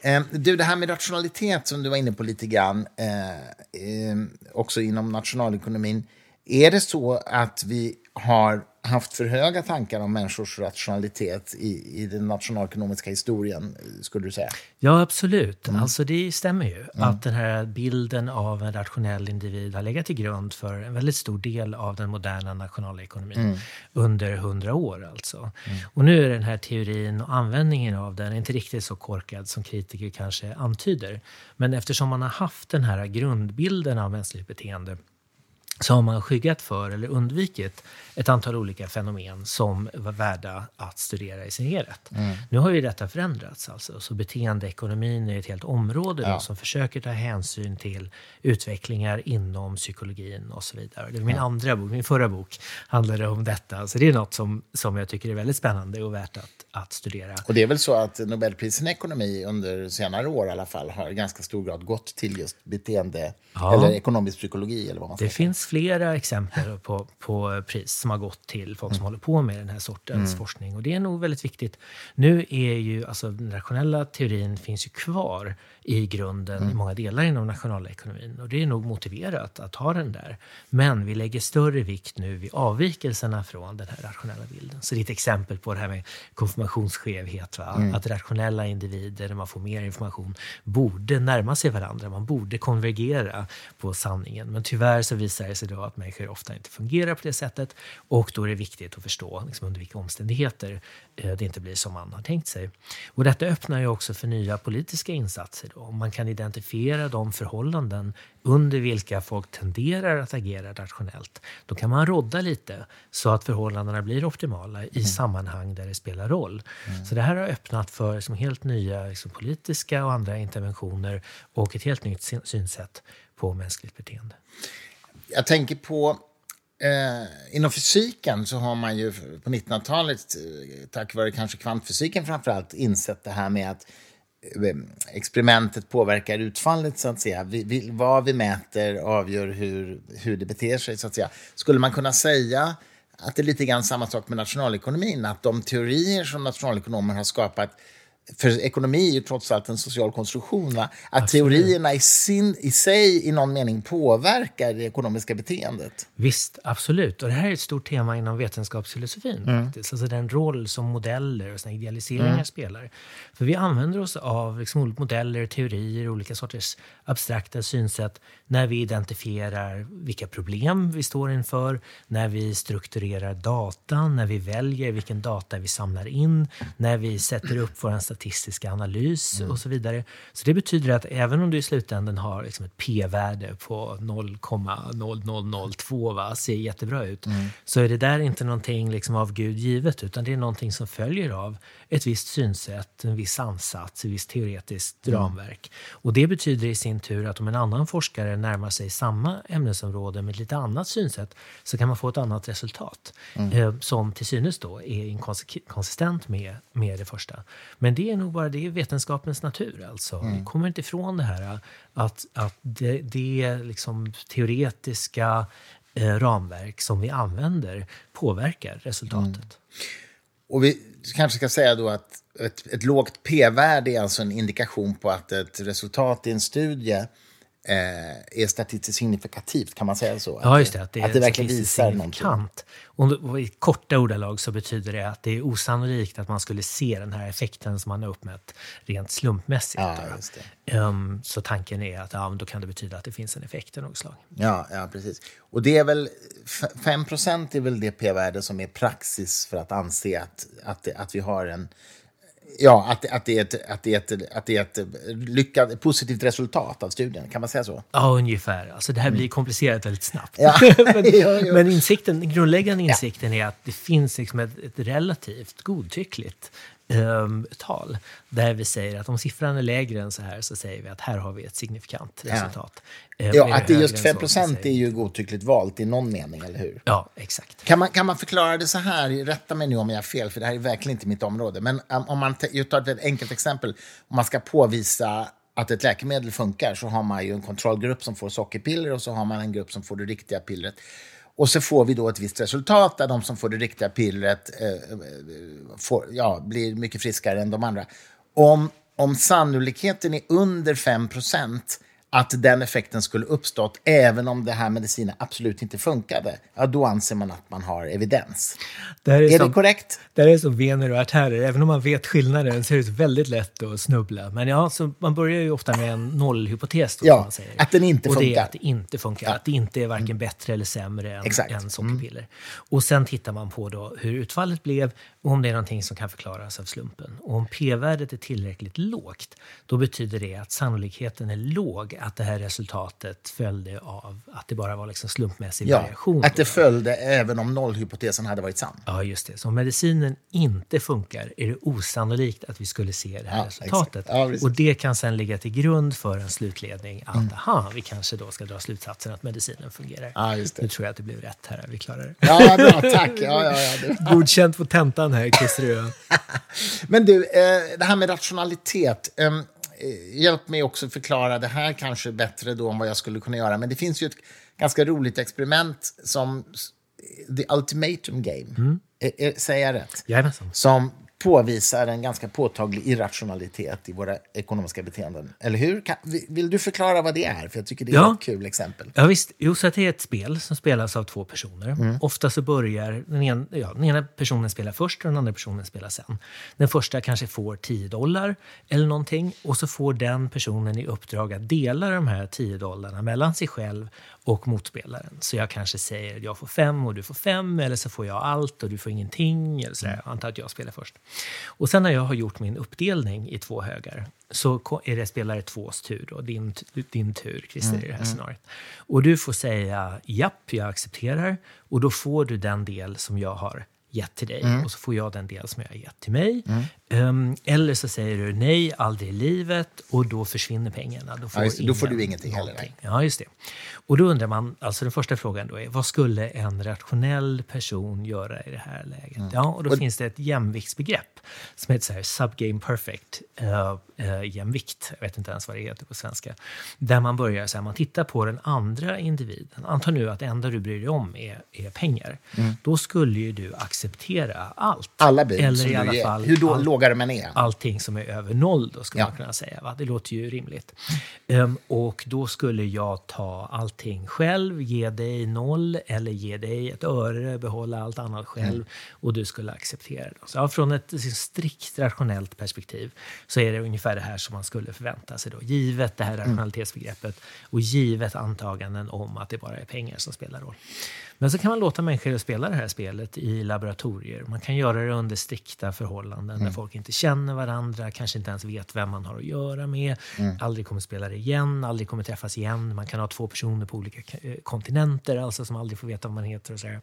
Ehm, du, det här med rationalitet som du var inne på lite grann, eh, eh, också inom nationalekonomin. Är det så att vi har haft för höga tankar om människors rationalitet i, i den nationalekonomiska historien, skulle du säga? Ja, absolut. Mm. Alltså det stämmer ju mm. att den här bilden av en rationell individ har legat till grund för en väldigt stor del av den moderna nationalekonomin mm. under hundra år. Alltså. Mm. Och nu är den här teorin och användningen av den inte riktigt så korkad som kritiker kanske antyder. Men eftersom man har haft den här grundbilden av mänskligt beteende så har man skyggat för eller undvikit ett antal olika fenomen som var värda att studera i sin helhet. Mm. Nu har ju detta förändrats. Alltså. Så beteendeekonomin är ett helt område ja. som försöker ta hänsyn till utvecklingar inom psykologin och så vidare. Det min ja. andra bok. Min förra bok handlade om detta. Så det är något som, som jag tycker är väldigt spännande och värt att, att studera. Och det är väl så att Nobelprisen i ekonomi under senare år i alla fall har i ganska stor grad gått till just beteende ja. eller ekonomisk psykologi eller vad man Det finns flera exempel på, på pris som har gått till folk som mm. håller på med den här sortens mm. forskning. Och det är nog väldigt viktigt. Nu är ju, alltså den rationella teorin finns ju kvar i grunden mm. i många delar inom nationalekonomin. Och det är nog motiverat att ha den där. Men vi lägger större vikt nu vid avvikelserna från den här rationella bilden. Så det är ett exempel på det här med konfirmationsskevhet. Mm. Att rationella individer, när man får mer information, borde närma sig varandra. Man borde konvergera på sanningen. Men tyvärr så visar det sig då att människor ofta inte fungerar på det sättet. Och då är det viktigt att förstå liksom, under vilka omständigheter eh, det inte blir som man har tänkt sig. Och detta öppnar ju också för nya politiska insatser. Om man kan identifiera de förhållanden under vilka folk tenderar att agera rationellt, då kan man rodda lite så att förhållandena blir optimala i mm. sammanhang där det spelar roll. Mm. Så det här har öppnat för liksom, helt nya liksom, politiska och andra interventioner och ett helt nytt synsätt på mänskligt beteende. Jag tänker på Eh, inom fysiken så har man ju på 1900-talet, eh, tack vare kanske kvantfysiken framförallt, insett det här med att Eh, experimentet påverkar utfallet, så att säga. Vi, vi, vad vi mäter avgör hur, hur det beter sig, så att säga. Skulle man kunna säga att det är lite grann samma sak med nationalekonomin, att de teorier som nationalekonomer har skapat för ekonomi är ju trots allt en social konstruktion. Va? Att Absolut. teorierna i, sin, i sig i någon mening påverkar det ekonomiska beteendet. Visst, absolut. Och det här är ett stort tema inom vetenskapsfilosofin. Mm. Faktiskt. Alltså den roll som modeller och såna idealiseringar mm. spelar. För vi använder oss av liksom modeller, teorier, olika sorters abstrakta synsätt när vi identifierar vilka problem vi står inför, när vi strukturerar data, när vi väljer vilken data vi samlar in, när vi sätter upp vår statistisk analys och så vidare. Så det betyder att även om du i slutändan har liksom ett p-värde på 0,0002, va, ser jättebra ut, så är det där inte någonting liksom av Gud givet, utan det är någonting som följer av ett visst synsätt, en viss ansats, ett visst teoretiskt ramverk. Och det betyder i sin tur att om en annan forskare närmar sig samma ämnesområde med ett lite annat synsätt, så kan man få ett annat resultat. Eh, som till synes då är inkonsistent med, med det första. Men det är nog bara det är vetenskapens natur. Alltså. Vi kommer inte ifrån det här att, att det, det liksom teoretiska eh, ramverk som vi använder påverkar resultatet. Och vi kanske ska säga då att ett, ett lågt p-värde är alltså en indikation på att ett resultat i en studie är statistiskt signifikativt, kan man säga så? Ja, just det. Att det, att det verkligen visar någonting. signifikant. Och i korta ordalag så betyder det att det är osannolikt att man skulle se den här effekten som man har uppmätt rent slumpmässigt. Ja. Ehm, så tanken är att ja, då kan det betyda att det finns en effekt av något slag. Ja, ja, precis. Och det är väl, f- 5 är väl det p-värde som är praxis för att anse att, att, det, att vi har en... Ja, att, att, det är ett, att, det är ett, att det är ett lyckat, positivt resultat av studien. Kan man säga så? Ja, ungefär. Alltså, det här blir komplicerat väldigt snabbt. Ja. men, Jo, jo. men insikten, den grundläggande insikten är att det finns liksom ett, ett relativt godtyckligt tal. Där vi säger att om siffran är lägre än så här så säger vi att här har vi ett signifikant resultat. Eh, och Ja, är att det är just högre 5 än så, så säger är ju godtyckligt valt i någon mening, eller hur? Ja, exakt. Kan man, kan man förklara det så här? Rätta mig nu om jag har fel, för det här är verkligen inte mitt område. Men um, om man tar ett enkelt exempel. Om man ska påvisa att ett läkemedel funkar så har man ju en kontrollgrupp som får sockerpiller och så har man en grupp som får det riktiga pillret. Och så får vi då ett visst resultat där de som får det riktiga pillret eh, eh får, ja, blir mycket friskare än de andra. Om, om sannolikheten är under 5 att den effekten skulle uppstått även om det här medicinen absolut inte funkade, ja, då anser man att man har evidens. Det är, Är som, det korrekt? det här är som vener och artärer. Även om man vet skillnaden så är det väldigt lätt att snubbla. Men ja, så man börjar ju ofta med en nollhypotes. Då, Ja, man säger. att den inte och det funkar. är att det inte funkar. Att det inte är varken bättre eller sämre än, Exakt. än sockerpiller. Och sen tittar man på då hur utfallet blev och om det är någonting som kan förklaras av slumpen. Och om p-värdet är tillräckligt lågt, då betyder det att sannolikheten är låg att det här resultatet följde av att det bara var liksom slumpmässig Ja, variation. att det följde även om nollhypotesen hade varit sann. Ja, just det. Så om medicinen inte funkar är det osannolikt att vi skulle se det här Ja, resultatet. Ja, och det kan sen ligga till grund för en slutledning att aha, vi kanske då ska dra slutsatsen att medicinen fungerar. Ja, just det. Nu tror jag att det blev rätt här. Vi klarar det. Ja, bra, tack. Ja, ja, ja, det. Godkänt på tentan här, Christer Ö. Men du, eh, det här med rationalitet. ehm, eh, hjälp mig också förklara det här kanske bättre då än vad jag skulle kunna göra. Men det finns ju ett ganska roligt experiment som s- The Ultimatum Game. Eh, eh, säger jag rätt? Jajamensan. Som påvisar en ganska påtaglig irrationalitet i våra ekonomiska beteenden. Eller hur? Kan, vi- vill du förklara vad det är? För jag tycker det är Ja. ett kul exempel. Ja, visst. Jo, så att det är ett spel som spelas av två personer. Mm. Ofta så börjar den, en, ja, den ena personen spela först och den andra personen spela sen. Den första kanske får 10 dollar eller någonting och så får den personen i uppdrag att dela de här 10 dollarna mellan sig själv och motspelaren. Så jag kanske säger jag får fem och du får fem eller så får jag allt och du får ingenting. Eller sådär. Jag antar att jag spelar först. Och sen när jag har gjort min uppdelning i två högar så är det spelare tvås tur. Då. Din, din tur, Christer, i det här scenariot. Och du får säga japp, jag accepterar. Och då får du den del som jag har gett till dig och så får jag den del som jag har gett till mig. Ehm, eller så säger du nej, aldrig i livet och då försvinner pengarna. Då får, Ja, just det. Då får ingen du ingenting heller. Ja, just det. Och då undrar man, alltså den första frågan då är, vad skulle en rationell person göra i det här läget? Mm. Ja, och då finns det ett jämviktsbegrepp som heter så här, subgame perfect uh, jämvikt. Jag vet inte ens vad det heter på svenska. Där man börjar så här, man tittar på den andra individen. Anta nu att det enda du bryr dig om är, är pengar. Då skulle ju du acceptera allt. Mm. Alla bud Eller i alla fall Hur då allt låga de än är. allting som är över noll då skulle Ja. man kunna säga. Va? Det låter ju rimligt. Ehm, och då skulle jag ta allting själv, ge dig noll eller ge dig ett öre, behålla allt annat själv och du skulle acceptera det. Så ja, från ett strikt rationellt perspektiv så är det ungefär det här som man skulle förvänta sig då. Givet det här rationalitetsbegreppet och givet antaganden om att det bara är pengar som spelar roll. Men så kan man låta människor spela det här spelet i laboratorier. Man kan göra det under strikta förhållanden mm. där folk inte känner varandra, kanske inte ens vet vem man har att göra med, mm. aldrig kommer spela det igen, aldrig kommer träffas igen. Man kan ha två personer på olika eh, kontinenter, alltså som aldrig får veta vad man heter. Och, så här.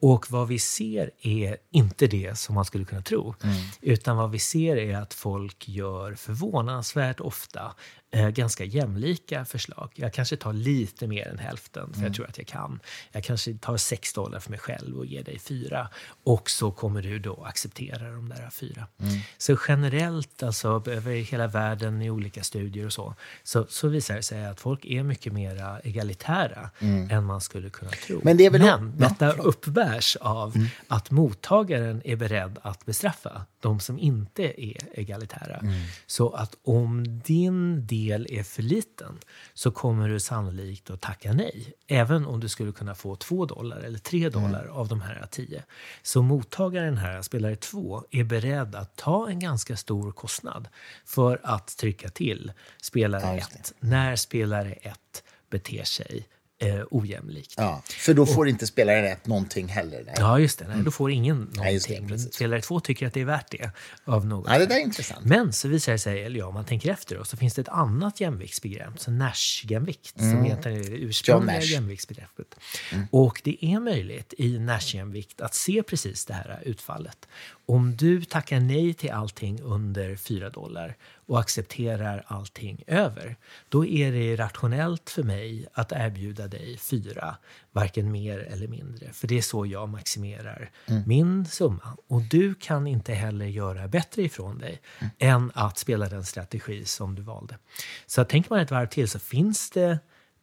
och vad vi ser är inte det som man skulle kunna tro, mm. utan vad vi ser är att folk gör förvånansvärt ofta ganska jämlika förslag. Jag kanske tar lite mer än hälften, för mm. jag tror att jag kan. Jag kanske tar 6 dollar för mig själv och ger dig fyra. Och så kommer du då acceptera de där fyra. Mm. Så generellt, alltså över hela världen i olika studier och så, så, så visar det sig att folk är mycket mer egalitära mm. än man skulle kunna tro. Men, det är väl Men detta ja, uppbärs av mm. att mottagaren är beredd att bestraffa de som inte är egalitära. Mm. Så att om din del är för liten så kommer du sannolikt att tacka nej. Även om du skulle kunna få två dollar eller tre mm. dollar mm. av de här tio. Så mottagaren här, spelare två, är beredd att ta en ganska stor kostnad för att trycka till spelare ja, ett när spelare ett beter sig eh, ojämlikt. Ja, för då får och, inte spelare rätt någonting heller. Nej. Ja, just det. Nej, då får ingen någonting. Nej, det, spelare två tycker att det är värt det. Av något ja, det där är intressant. Men så visar det sig, eller ja, om man tänker efter, då, så finns det ett annat jämviktsbegrepp, så Nash-jämvikt, mm. som egentligen är det ursprungliga jämviktsbegreppet. Mm. Och det är möjligt i Nash-jämvikt att se precis det här utfallet. Om du tackar nej till allting under 4 dollar och accepterar allting över, då är det rationellt för mig att erbjuda dig fyra, varken mer eller mindre. För det är så jag maximerar mm. min summa. Och du kan inte heller göra bättre ifrån dig mm. än att spela den strategi som du valde. Så tänker man ett varv till så finns det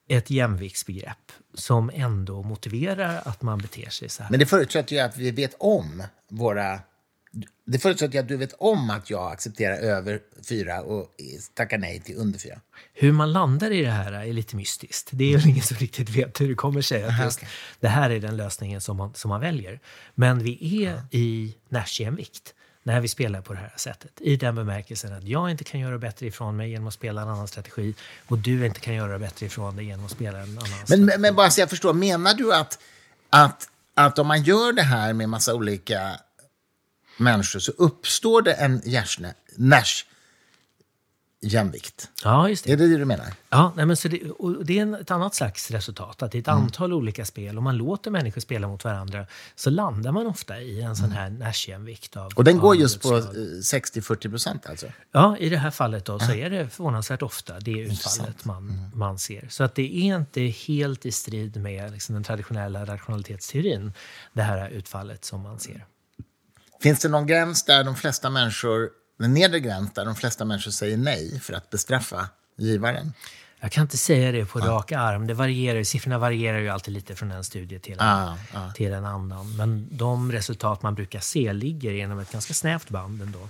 ett jämviktsbegrepp som ändå motiverar att man beter sig så här. Men det förutsätter ju att vi vet om våra det förutsätter att du vet om att jag accepterar över fyra och tackar nej till under fyra. Hur man landar i det här är lite mystiskt. Det är ingen som riktigt vet hur det kommer sig att just det här är den lösningen som man, som man väljer. Men vi är i Nash-jämvikt när vi spelar på det här sättet. I den bemärkelsen att jag inte kan göra bättre ifrån mig genom att spela en annan strategi och du inte kan göra bättre ifrån dig genom att spela en annan men, strategi. Men bara så jag förstår, menar du att, att, att om man gör det här med massa olika människor så uppstår det en Nash jämvikt. Ja, just det. Är det det du menar? Ja, nej, men så det, det är ett annat slags resultat. Att det är ett mm. antal olika spel. Om man låter människor spela mot varandra så landar man ofta i en sån här Nash-jämvikt. och den går just på 60-40 procent alltså? Ja, i det här fallet då, så är det förvånansvärt ofta det utfallet man, mm. man ser. Så att det är inte helt i strid med liksom, den traditionella rationalitetsteorin, det här utfallet som man ser. Finns det någon gräns där de flesta människor, en nedre gräns där de flesta människor säger nej för att bestraffa givaren? Jag kan inte säga det på ja. rak arm. Det varierar, siffrorna varierar ju alltid lite från en studie till en, ah, ah. Till en annan. Men de resultat man brukar se ligger genom ett ganska snävt band ändå.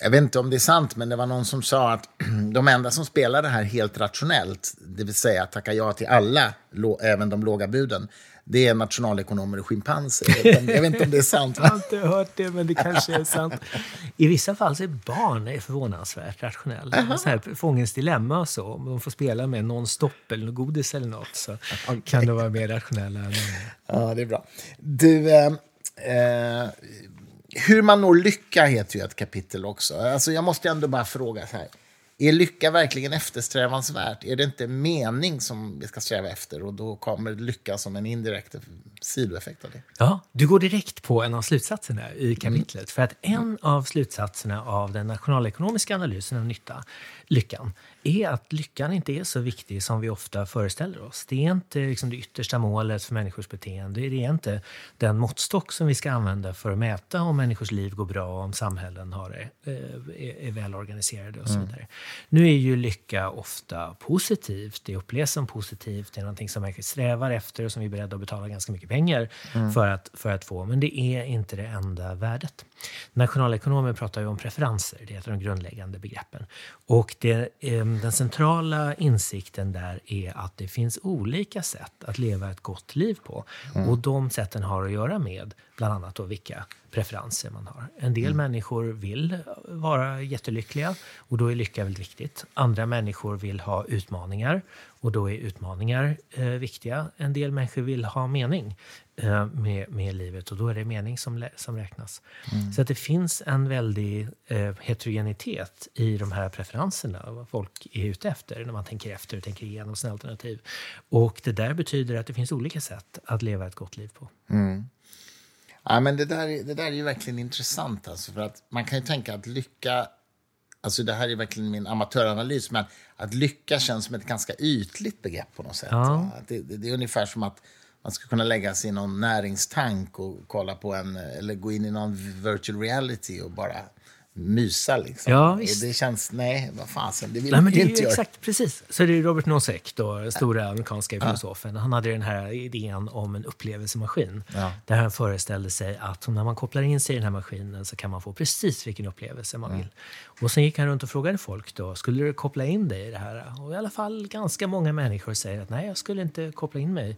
Jag vet inte om det är sant, men det var någon som sa att de enda som spelar det här helt rationellt, det vill säga tacka ja till alla, även de låga buden, det är nationalekonomer och schimpanser. Jag vet inte om det är sant. Jag har inte hört det, men det kanske är sant. I vissa fall så är barn förvånansvärt rationella. Så här, fångens dilemma och så. Om de får spela med någon stopp eller något godis eller något så okay. kan de vara mer rationella. Än ja, det är bra. Du, eh, eh, hur man når lycka heter ju ett kapitel också. Alltså, jag måste ändå bara fråga så här. Är lycka verkligen eftersträvansvärt? Är det inte mening som vi ska sträva efter och då kommer lycka som en indirekt sidoeffekt av det? Ja, du går direkt på en av slutsatserna i kapitlet. Mm. För att en av slutsatserna av den nationalekonomiska analysen av nytta, lyckan, är att lyckan inte är så viktig som vi ofta föreställer oss. Det är inte liksom det yttersta målet för människors beteende. Det är inte den måttstock som vi ska använda för att mäta om människors liv går bra, om samhällen har det, eh, är, är välorganiserade och så mm. vidare. Mm. Nu är ju lycka ofta positivt. Det upplevs som positivt. Det är någonting som människor strävar efter och som vi är beredda att betala ganska mycket pengar mm. för, att, för att få. Men det är inte det enda värdet. Nationalekonomer pratar ju om preferenser. Det av de grundläggande begreppen. Och det, eh, den centrala insikten där är att det finns olika sätt att leva ett gott liv på. Mm. Och de sätten har att göra med bland annat då vilka preferenser man har. En del mm. människor vill vara jättelyckliga och då är lycka väldigt viktigt. Andra människor vill ha utmaningar Och då är utmaningar eh, viktiga. En del människor vill ha mening med, med livet och då är det mening som, som räknas. Mm. Så att det finns en väldig eh, heterogenitet i de här preferenserna, vad folk är ute efter när man tänker efter och tänker igenom sina alternativ. Och det där betyder att det finns olika sätt att leva ett gott liv på. Mm. Ja, men det, där, det där är ju verkligen intressant. Alltså, för att man kan ju tänka att lycka... Alltså det här är verkligen min amatöranalys, men att lycka känns som ett ganska ytligt begrepp på något sätt. Ja. Det, det, det, är ungefär som att man ska kunna lägga sig i någon näringstank och kolla på en, eller gå in i någon virtual reality och bara mysa. Liksom. Ja, visst. Det känns, nej, vad fasen, det vill nej, men det inte göra. Exakt, precis. Så det är Robert Nozick, då, den stora amerikanska filosofen. Han hade den här idén om en upplevelsemaskin. Ja. Där han föreställde sig att när man kopplar in sig i den här maskinen så kan man få precis vilken upplevelse man vill. Och sen gick han runt och frågade folk då, skulle du koppla in dig i det här? Och i alla fall ganska många människor säger att nej, jag skulle inte koppla in mig.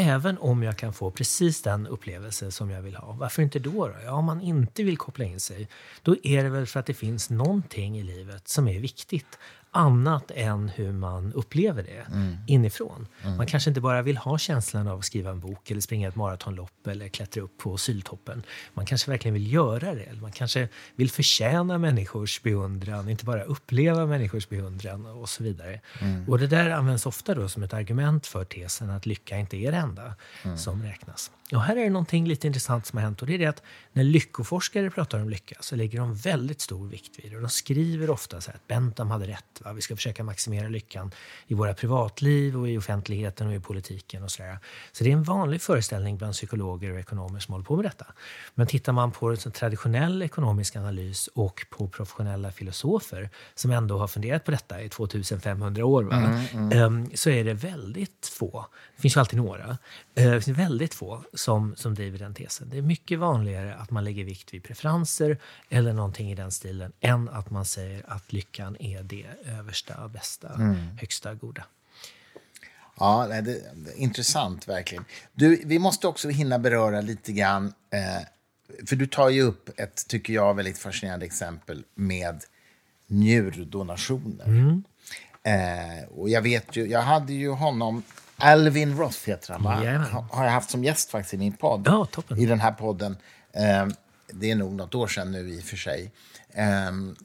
Även om jag kan få precis den upplevelse som jag vill ha. Varför inte då? då? Ja, om man inte vill koppla in sig, då är det väl för att det finns någonting i livet som är viktigt annat än hur man upplever det mm. inifrån. Mm. Man kanske inte bara vill ha känslan av att skriva en bok eller springa ett maratonlopp eller klättra upp på syltoppen. Man kanske verkligen vill göra det. Eller man kanske vill förtjäna människors beundran, inte bara uppleva människors beundran och så vidare. Mm. Och det där används ofta då som ett argument för tesen att lycka inte är det enda mm. som räknas. Och här är det någonting lite intressant som har hänt och det är det att när lyckoforskare pratar om lycka så lägger de väldigt stor vikt vid det. Och de skriver ofta så här att Bentham hade rätt. Va? Vi ska försöka maximera lyckan i våra privatliv och i offentligheten och i politiken och sådär. Så det är en vanlig föreställning bland psykologer och ekonomer som håller på med detta. Men tittar man på en traditionell ekonomisk analys och på professionella filosofer som ändå har funderat på detta i 2500 år mm, mm. Ehm, så är det väldigt få, det finns ju alltid några, eh, det finns väldigt få som, som driver den tesen. Det är mycket vanligare att man lägger vikt vid preferenser eller någonting i den stilen än att man säger att lyckan är det översta, bästa, mm. högsta, goda. Ja, det, det, intressant verkligen. Du, vi måste också hinna beröra lite grann, eh, för du tar ju upp ett, tycker jag, väldigt fascinerande exempel med njurdonationer. Mm. Eh, och jag vet ju, jag hade ju honom Alvin Roth heter han, va? Yeah. har jag haft som gäst faktiskt i min podd. Ja, toppen. I den här podden. Eh, det är nog något år sedan nu i och för sig. Eh,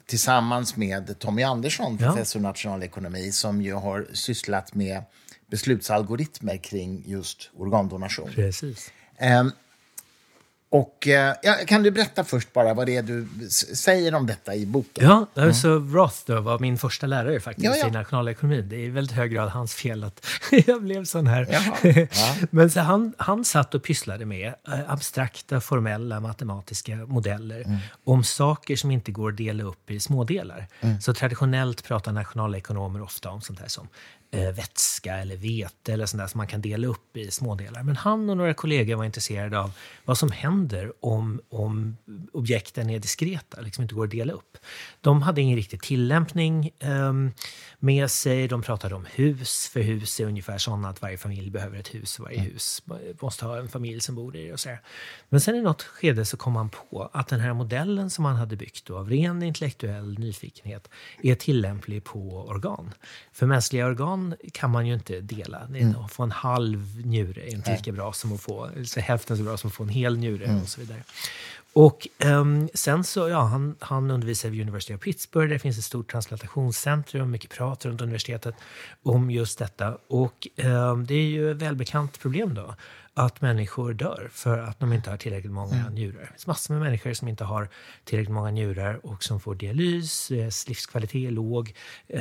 tillsammans med Tommy Andersson, professor i nationalekonomi, som ju har sysslat med beslutsalgoritmer kring just organdonation. Precis. Och, eh, kan du berätta först bara vad det är du säger om detta i boken? Ja, alltså mm. Roth då var min första lärare faktiskt ja, ja. i nationalekonomi. Det är i väldigt hög grad hans fel att jag blev sån här. Ja. Men så han, han satt och pysslade med eh, abstrakta, formella, matematiska modeller mm. om saker som inte går att dela upp i smådelar. Mm. Så traditionellt pratar nationalekonomer ofta om sånt här som vätska eller vete eller sånt där som man kan dela upp i smådelar. Men han och några kollegor var intresserade av vad som händer om, om objekten är diskreta, liksom inte går att dela upp. De hade ingen riktig tillämpning eh, med sig. De pratade om hus, för hus är ungefär sådana att varje familj behöver ett hus. Varje mm. hus måste ha en familj som bor i det. Och så Men sen i något skede så kom man på att den här modellen som man hade byggt då, av ren intellektuell nyfikenhet är tillämplig på organ. För mänskliga organ kan man ju inte dela. Mm. Att få en halv njure är inte lika bra som att få, så hälften så bra som att få en hel njure mm. och så vidare. Och um, sen så, ja, han, han undervisar vid University of Pittsburgh. Där finns ett stort transplantationscentrum, mycket prat runt universitetet om just detta. Och um, det är ju ett välbekant problem då att människor dör för att de inte har tillräckligt många mm. njurar. Det finns massor med människor som inte har tillräckligt många njurar och som får dialys, deras livskvalitet är låg, eh,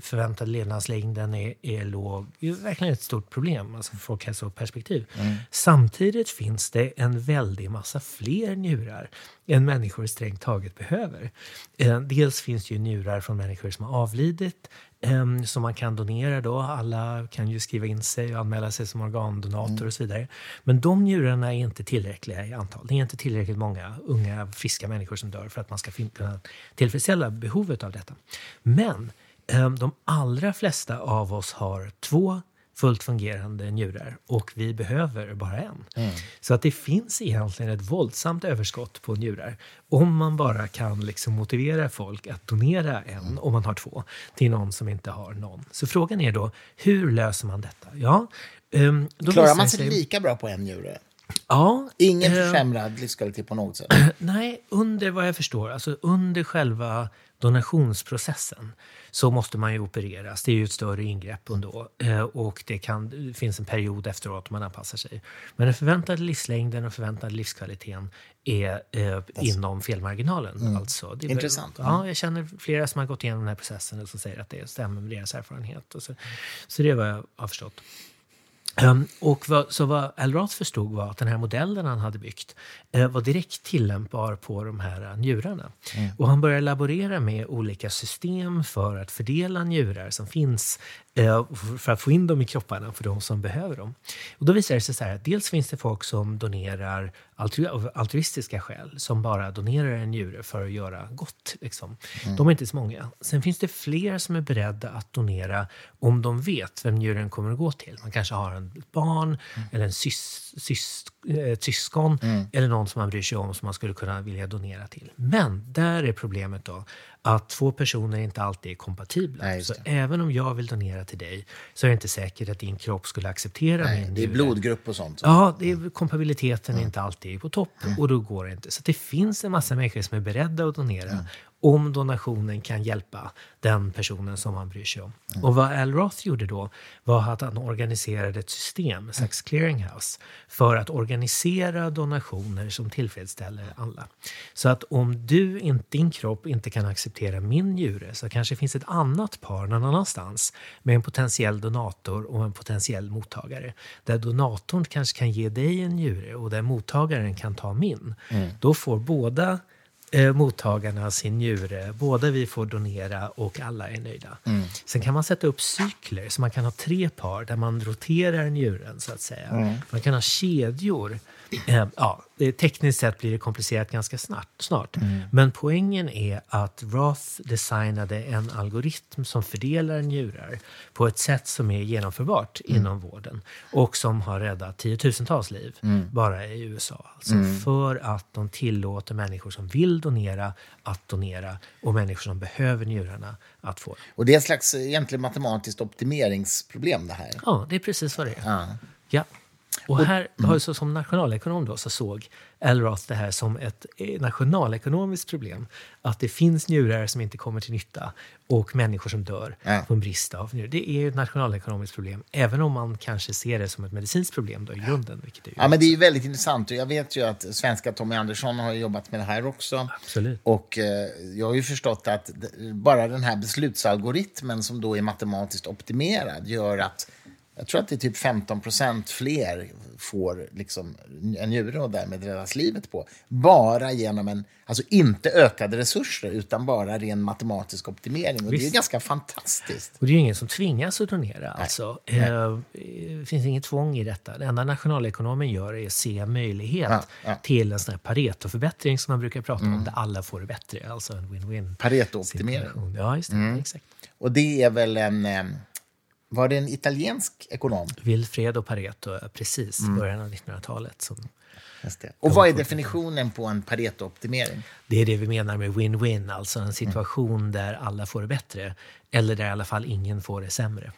förväntad levnadslängden är, är låg. Det är verkligen ett stort problem, alltså från folkhälsoperspektiv. Mm. Samtidigt finns det en väldig massa fler njurar än människor strängt taget behöver. Eh, dels finns det ju njurar från människor som har avlidit um, som man kan donera då. Alla kan ju skriva in sig och anmäla sig som organdonator mm. och så vidare. Men de njurarna är inte tillräckliga i antal. Det är inte tillräckligt många unga, friska människor som dör för att man ska kunna tillfredsställa behovet av detta. Men um, de allra flesta av oss har två fullt fungerande njurar och vi behöver bara en. Mm. Så att det finns egentligen ett våldsamt överskott på njurar om man bara kan liksom motivera folk att donera en, mm. om man har två, till någon som inte har någon. Så frågan är då, hur löser man detta? Ja, um, Klarar man sig, sig lika bra på en njure? Ja. Ingen eh, försämrad livskvalitet på något sätt? Nej, under vad jag förstår, alltså under själva donationsprocessen så måste man ju opereras. Det är ju ett större ingrepp ändå. Eh, och det, kan, det finns en period efteråt man anpassar sig. Men den förväntade livslängden och förväntade livskvaliteten är eh, inom felmarginalen. Mm. Alltså. Det Intressant. Ja, jag känner flera som har gått igenom den här processen och som säger att det stämmer med deras erfarenhet. Så, så det är vad jag har förstått. Um, och vad, så vad Al Roth förstod var att den här modellen han hade byggt uh, var direkt tillämpbar på de här uh, njurarna. Mm. Och han började laborera med olika system för att fördela njurar som finns uh, för att få in dem i kropparna för de som behöver dem. Och då visade det sig så här att dels finns det folk som donerar altru altruistiska skäl, som bara donerar en njure för att göra gott. Liksom. Mm. De är inte så många. Sen finns det fler som är beredda att donera om de vet vem njuren kommer att gå till. Man kanske har en barn mm. eller en sys, sys, ett syskon mm. eller någon som man bryr sig om som man skulle kunna vilja donera till. Men där är problemet då att två personer inte alltid är kompatibla. Nej, så även om jag vill donera till dig så är det inte säkert att din kropp skulle acceptera Nej, min Det är blodgrupp och sånt. Ja, det är, kompatibiliteten är inte alltid på topp mm. och då går det inte. Så det finns en massa människor som är beredda att donera mm om donationen kan hjälpa den personen som man bryr sig om. Mm. Och vad Al Roth gjorde då var att han organiserade ett system, ett slags clearinghouse, för att organisera donationer som tillfredsställer alla. Så att om du, inte, din kropp inte kan acceptera min njure så kanske det finns ett annat par någon annanstans med en potentiell donator och en potentiell mottagare. Där donatorn kanske kan ge dig en njure och där mottagaren kan ta min. Mm. Då får båda eh, mottagarna sin njure. Både vi får donera och alla är nöjda. Mm. Sen kan man sätta upp cykler, så man kan ha tre par där man roterar njuren. så att säga. Mm. Man kan ha kedjor ja, tekniskt sett blir det komplicerat ganska snart. snart. Mm. Men poängen är att Roth designade en algoritm som fördelar njurar på ett sätt som är genomförbart mm. inom vården och som har räddat tiotusentals liv mm. bara i USA. Alltså mm. För att de tillåter människor som vill donera att donera och människor som behöver njurarna att få Och det är ett slags egentligen matematiskt optimeringsproblem det här? Ja, det är precis vad det är. Ja. ja. Och här, mm. så som nationalekonom då, så såg Elroth det här som ett eh, nationalekonomiskt problem. Att det finns njurar som inte kommer till nytta och människor som dör ja. på en brist av njurar. Det är ett nationalekonomiskt problem, även om man kanske ser det som ett medicinskt problem då, i grunden. Vilket är ja, men det är väldigt intressant. Jag vet ju att svenska Tommy Andersson har jobbat med det här också. Absolut. Och eh, jag har ju förstått att bara den här beslutsalgoritmen som då är matematiskt optimerad gör att jag tror att det är typ 15 procent fler får liksom en njure och därmed räddas livet på. Bara genom en, alltså inte ökade resurser, utan bara ren matematisk optimering. Och det är ganska fantastiskt. Och det är ju ingen som tvingas att donera. Alltså. Nej. Eh, det finns inget tvång i detta. Det enda nationalekonomen gör är att se möjlighet ja, ja. till en sån här Pareto-förbättring som man brukar prata mm. om, där alla får det bättre. Alltså en win-win. Pareto-optimering. Ja, just det. Mm. Exakt. Och det är väl en var det en italiensk ekonom? Wilfredo Pareto, precis, mm. början av 1900-talet. Som Och vad är definitionen på en Pareto-optimering? Det är det vi menar med win-win, alltså en situation mm. där alla får det bättre, eller där i alla fall ingen får det sämre.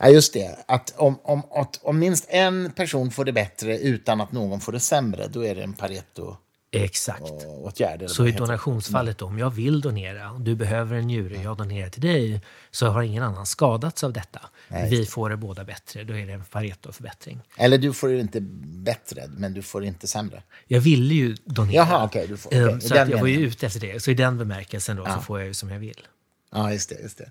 Ja, just det. Att om, om, att om minst en person får det bättre utan att någon får det sämre, då är det en Pareto Exakt. åtgärder. Så i donationsfallet, om jag vill donera och du behöver en njure, jag donerar till dig, så har ingen annan skadats av detta. Nej. Vi får det båda bättre, då är det en Pareto-förbättring. Eller du får det inte bättre, men du får det inte sämre. Jag ville ju donera. Jaha, okay, du får, okay. Ehm, så jag var ju ute efter det. Så i den bemärkelsen då, ja. så får jag ju som jag vill. Ja, just det. Just det.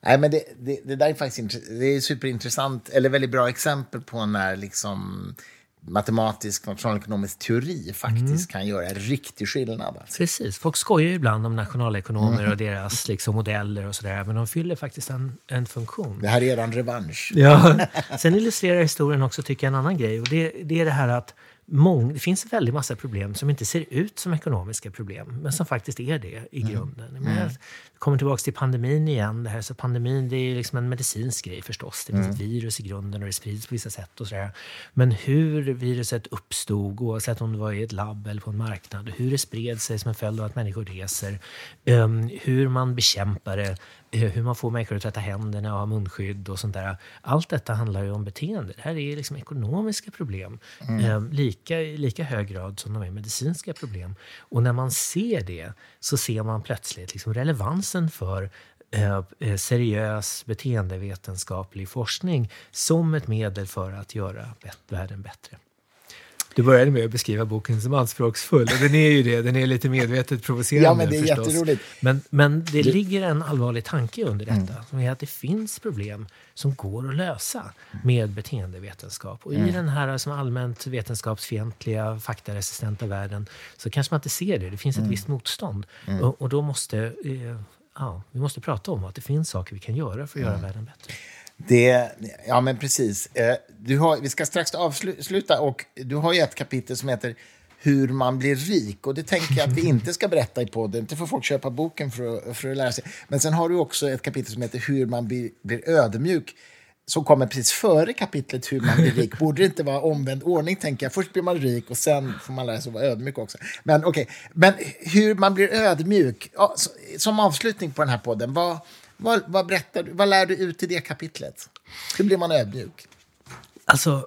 Nej, men det, det, det där är faktiskt det är superintressant, eller väldigt bra exempel på när liksom matematisk nationalekonomisk teori faktiskt mm. kan göra en riktig skillnad. Alltså. Precis. Folk skojar ju ibland om nationalekonomer mm. och deras liksom, modeller och sådär, men de fyller faktiskt en, en funktion. Det här är en revansch. Ja. Sen illustrerar historien också, tycker jag, en annan grej. Och det, det är det här att mång, det finns väldigt massa problem som inte ser ut som ekonomiska problem, men som faktiskt är det i mm. grunden. Mm. Men jag kommer tillbaka till pandemin igen. Det här, så pandemin det är liksom en medicinsk grej förstås. Det finns mm. ett virus i grunden och det sprids på vissa sätt. och sådär. Men hur viruset uppstod, oavsett om det var i ett labb eller på en marknad, hur det spred sig som en följd av att människor reser, um, hur man bekämpar det, hur man får människor att tvätta händerna och ha munskydd och sånt där. Allt detta handlar ju om beteende. Det här är liksom ekonomiska problem. Mm. Eh, lika, I lika hög grad som de är medicinska problem. Och när man ser det så ser man plötsligt liksom relevansen för eh, eh seriös beteendevetenskaplig forskning som ett medel för att göra världen bättre. Du började med att beskriva boken som anspråksfull, och den är ju det. Den är lite medvetet provocerande Ja, men det är förstås. jätteroligt. Men, men det, det ligger en allvarlig tanke under detta, mm. som är att det finns problem som går att lösa med beteendevetenskap. Och mm. i den här som allmänt vetenskapsfientliga, faktaresistenta världen så kanske man inte ser det. Det finns ett mm. visst motstånd. Mm. Och, och, då måste eh, ja, vi måste prata om att det finns saker vi kan göra för att göra mm. världen bättre. Det, ja, men precis. Eh, du har, vi ska strax avsluta och du har ju ett kapitel som heter hur man blir rik. Och det tänker jag att vi inte ska berätta i podden. Inte får folk köpa boken för att, för att lära sig. Men sen har du också ett kapitel som heter hur man blir, blir ödmjuk som kommer precis före kapitlet hur man blir rik. Borde det inte vara omvänd ordning, tänker jag. Först blir man rik och sen får man lära sig att vara ödmjuk också. Men okej, okay. men hur man blir ödmjuk. Ja, som avslutning på den här podden, vad, vad, vad, berättar du, vad lär du ut i det kapitlet? Hur blir man ödmjuk? Alltså,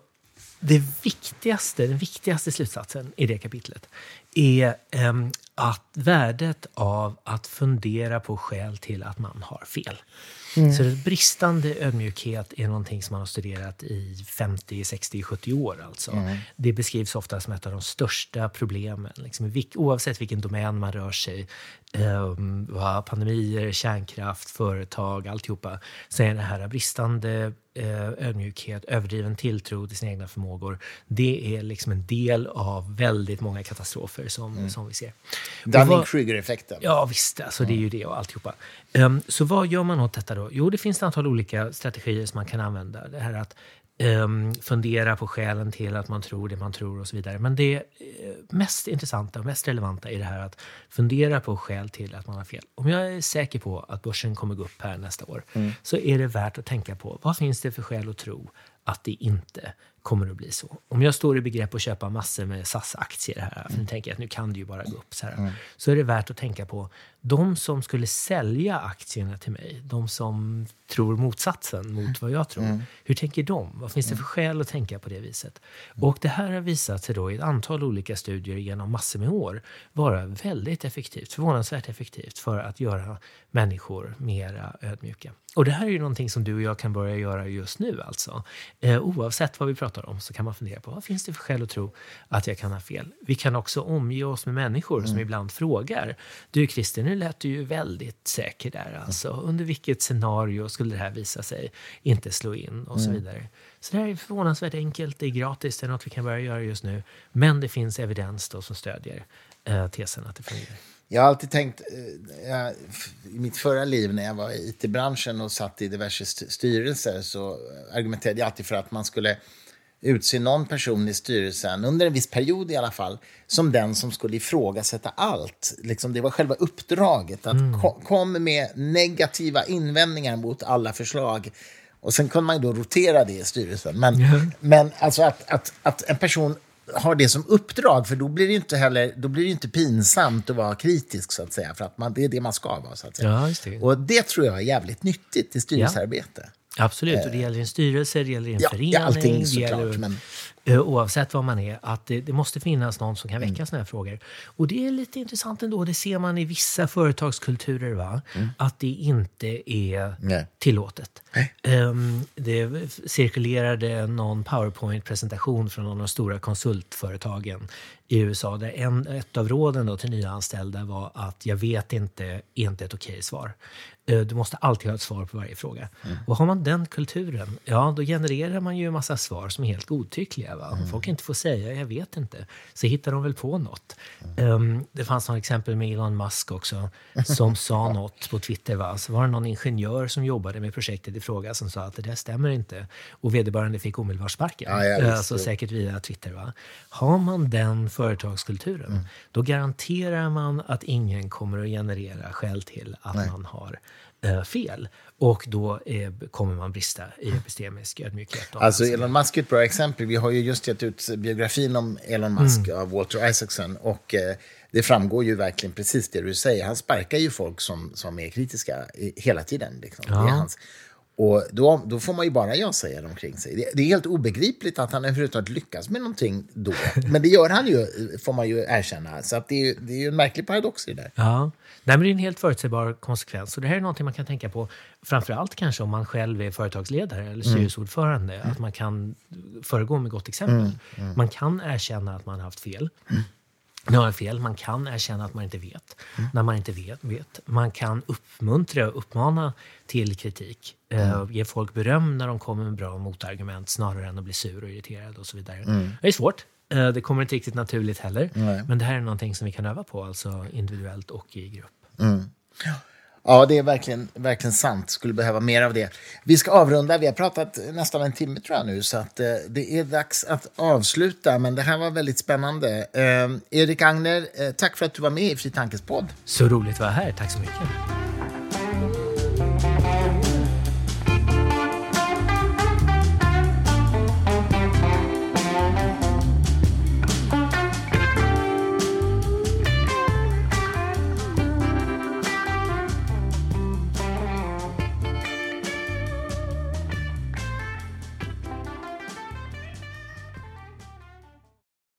det viktigaste, den viktigaste slutsatsen i det kapitlet är um, att värdet av att fundera på skäl till att man har fel. Mm. Så bristande ödmjukhet är någonting som man har studerat i 50, 60, 70 år. Alltså. Mm. Det beskrivs ofta som ett av de största problemen. Liksom, oavsett vilken domän man rör sig um, pandemier, kärnkraft, företag, alltihopa, så är det här bristande ödmjukhet, överdriven tilltro till sina egna förmågor, det är liksom en del av väldigt många katastrofer som, mm. som vi ser. Dunning-Kruger-effekten. Ja, visst. Alltså, det är ju det och alltihopa. Um, så vad gör man åt detta då? Jo, det finns ett antal olika strategier som man kan använda. Det här att um, fundera på skälen till att man tror det man tror och så vidare. Men det uh, mest intressanta och mest relevanta är det här att fundera på skäl till att man har fel. Om jag är säker på att börsen kommer gå upp här nästa år mm. så är det värt att tänka på vad finns det för skäl att tro att det inte kommer att bli så. Om jag står i begrepp att köpa massor med SAS-aktier här, för nu tänker jag att nu kan det ju bara gå upp så här, mm. så är det värt att tänka på de som skulle sälja aktierna till mig, de som tror motsatsen mot vad jag tror. Mm. Hur tänker de? Vad finns det för skäl att tänka på det viset? Och det här har visat sig då i ett antal olika studier genom massor med år vara väldigt effektivt, förvånansvärt effektivt för att göra människor mera ödmjuka. Och det här är ju någonting som du och jag kan börja göra just nu alltså. Eh, oavsett vad vi pratar om så kan man fundera på vad finns det för skäl att tro att jag kan ha fel? Vi kan också omge oss med människor mm. som ibland frågar. Du Christer, nu lät du ju väldigt säker där alltså. Under vilket scenario skulle det här visa sig inte slå in och så mm. vidare. Så det här är förvånansvärt enkelt, det är gratis, det är något vi kan börja göra just nu. Men det finns evidens då som stödjer eh, tesen att det fungerar. Jag har alltid tänkt, eh, jag, i mitt förra liv när jag var i it-branschen och satt i diverse styrelser så argumenterade jag alltid för att man skulle utse någon person i styrelsen, under en viss period i alla fall, som den som skulle ifrågasätta allt. Liksom, det var själva uppdraget, att mm. kom, med negativa invändningar mot alla förslag. Och sen kunde man då rotera det i styrelsen. Men, mm. men alltså att, att, att en person har det som uppdrag, för då blir det inte heller då blir det inte pinsamt att vara kritisk, så att säga. För att man, det är det man ska vara, så att säga. Ja, det. Och det tror jag är jävligt nyttigt i styrelsearbete. Ja. Absolut, och det gäller en styrelse, det gäller en ja, förening. Allting såklart. Men... Eh, oavsett vad man är, att det, det måste finnas någon som kan väcka mm. sådana här frågor. Och det är lite intressant ändå, det ser man i vissa företagskulturer, va? Mm. att det inte är Nej. tillåtet. Um, det cirkulerade någon powerpoint-presentation från någon av de stora konsultföretagen i USA, där en, ett av råden då till nya anställda var att jag vet inte, är inte ett okej svar. Eh, du måste alltid ha ett svar på varje fråga. Mm. Och har man den kulturen, ja då genererar man ju en massa svar som är helt godtyckliga. Va? Om folk inte får säga, jag vet inte, så hittar de väl på något. Um, det fanns något exempel med Elon Musk också, som sa något på Twitter. Va? Så var det någon ingenjör som jobbade med projektet i fråga som sa att det där stämmer inte. Och vederbörande fick omedelbart sparken. Ja, ja, alltså, säkert via Twitter. Va? Har man den företagskulturen, då garanterar man att ingen kommer att generera skäl till att man har fel. Och då eh, kommer man brista i epistemisk ödmjukhet. Alltså. Elon Musk är ett bra exempel. Vi har ju just gett ut biografin om Elon Musk Mm. av Walter Isaacson. Och eh, det framgår ju verkligen precis det du säger. Han sparkar ju folk som, som är kritiska i, hela tiden. Liksom. Det är Ja. hans. Och då, då får man ju bara jag säga omkring sig. Det, det är helt obegripligt att han överhuvudtaget lyckas med någonting då. Men det gör han ju, får man ju erkänna. Så att det, är, det är ju en märklig paradox i det där. Ja, Nej, men det är en helt förutsägbar konsekvens. Och det här är någonting man kan tänka på, framför allt kanske om man själv är företagsledare eller styrelseordförande, att man kan föregå med gott exempel. Man kan erkänna att man har haft fel. Man har fel, man kan erkänna att man inte vet. När man inte vet, vet. Man kan uppmuntra och uppmana till kritik. Eh, ge folk beröm när de kommer med bra motargument snarare än att bli sur och irriterad och så vidare. Det är svårt. Eh, det kommer inte riktigt naturligt heller. Men det här är någonting som vi kan öva på, alltså individuellt och i grupp. Ja, det är verkligen, verkligen sant. Skulle behöva mer av det. Vi ska avrunda. Vi har pratat nästan en timme tror jag nu, så att, eh, det är dags att avsluta. Men det här var väldigt spännande. Eh, Erik Agner, eh, tack för att du var med i Fri Tankes podd. Så roligt att vara här. Tack så mycket.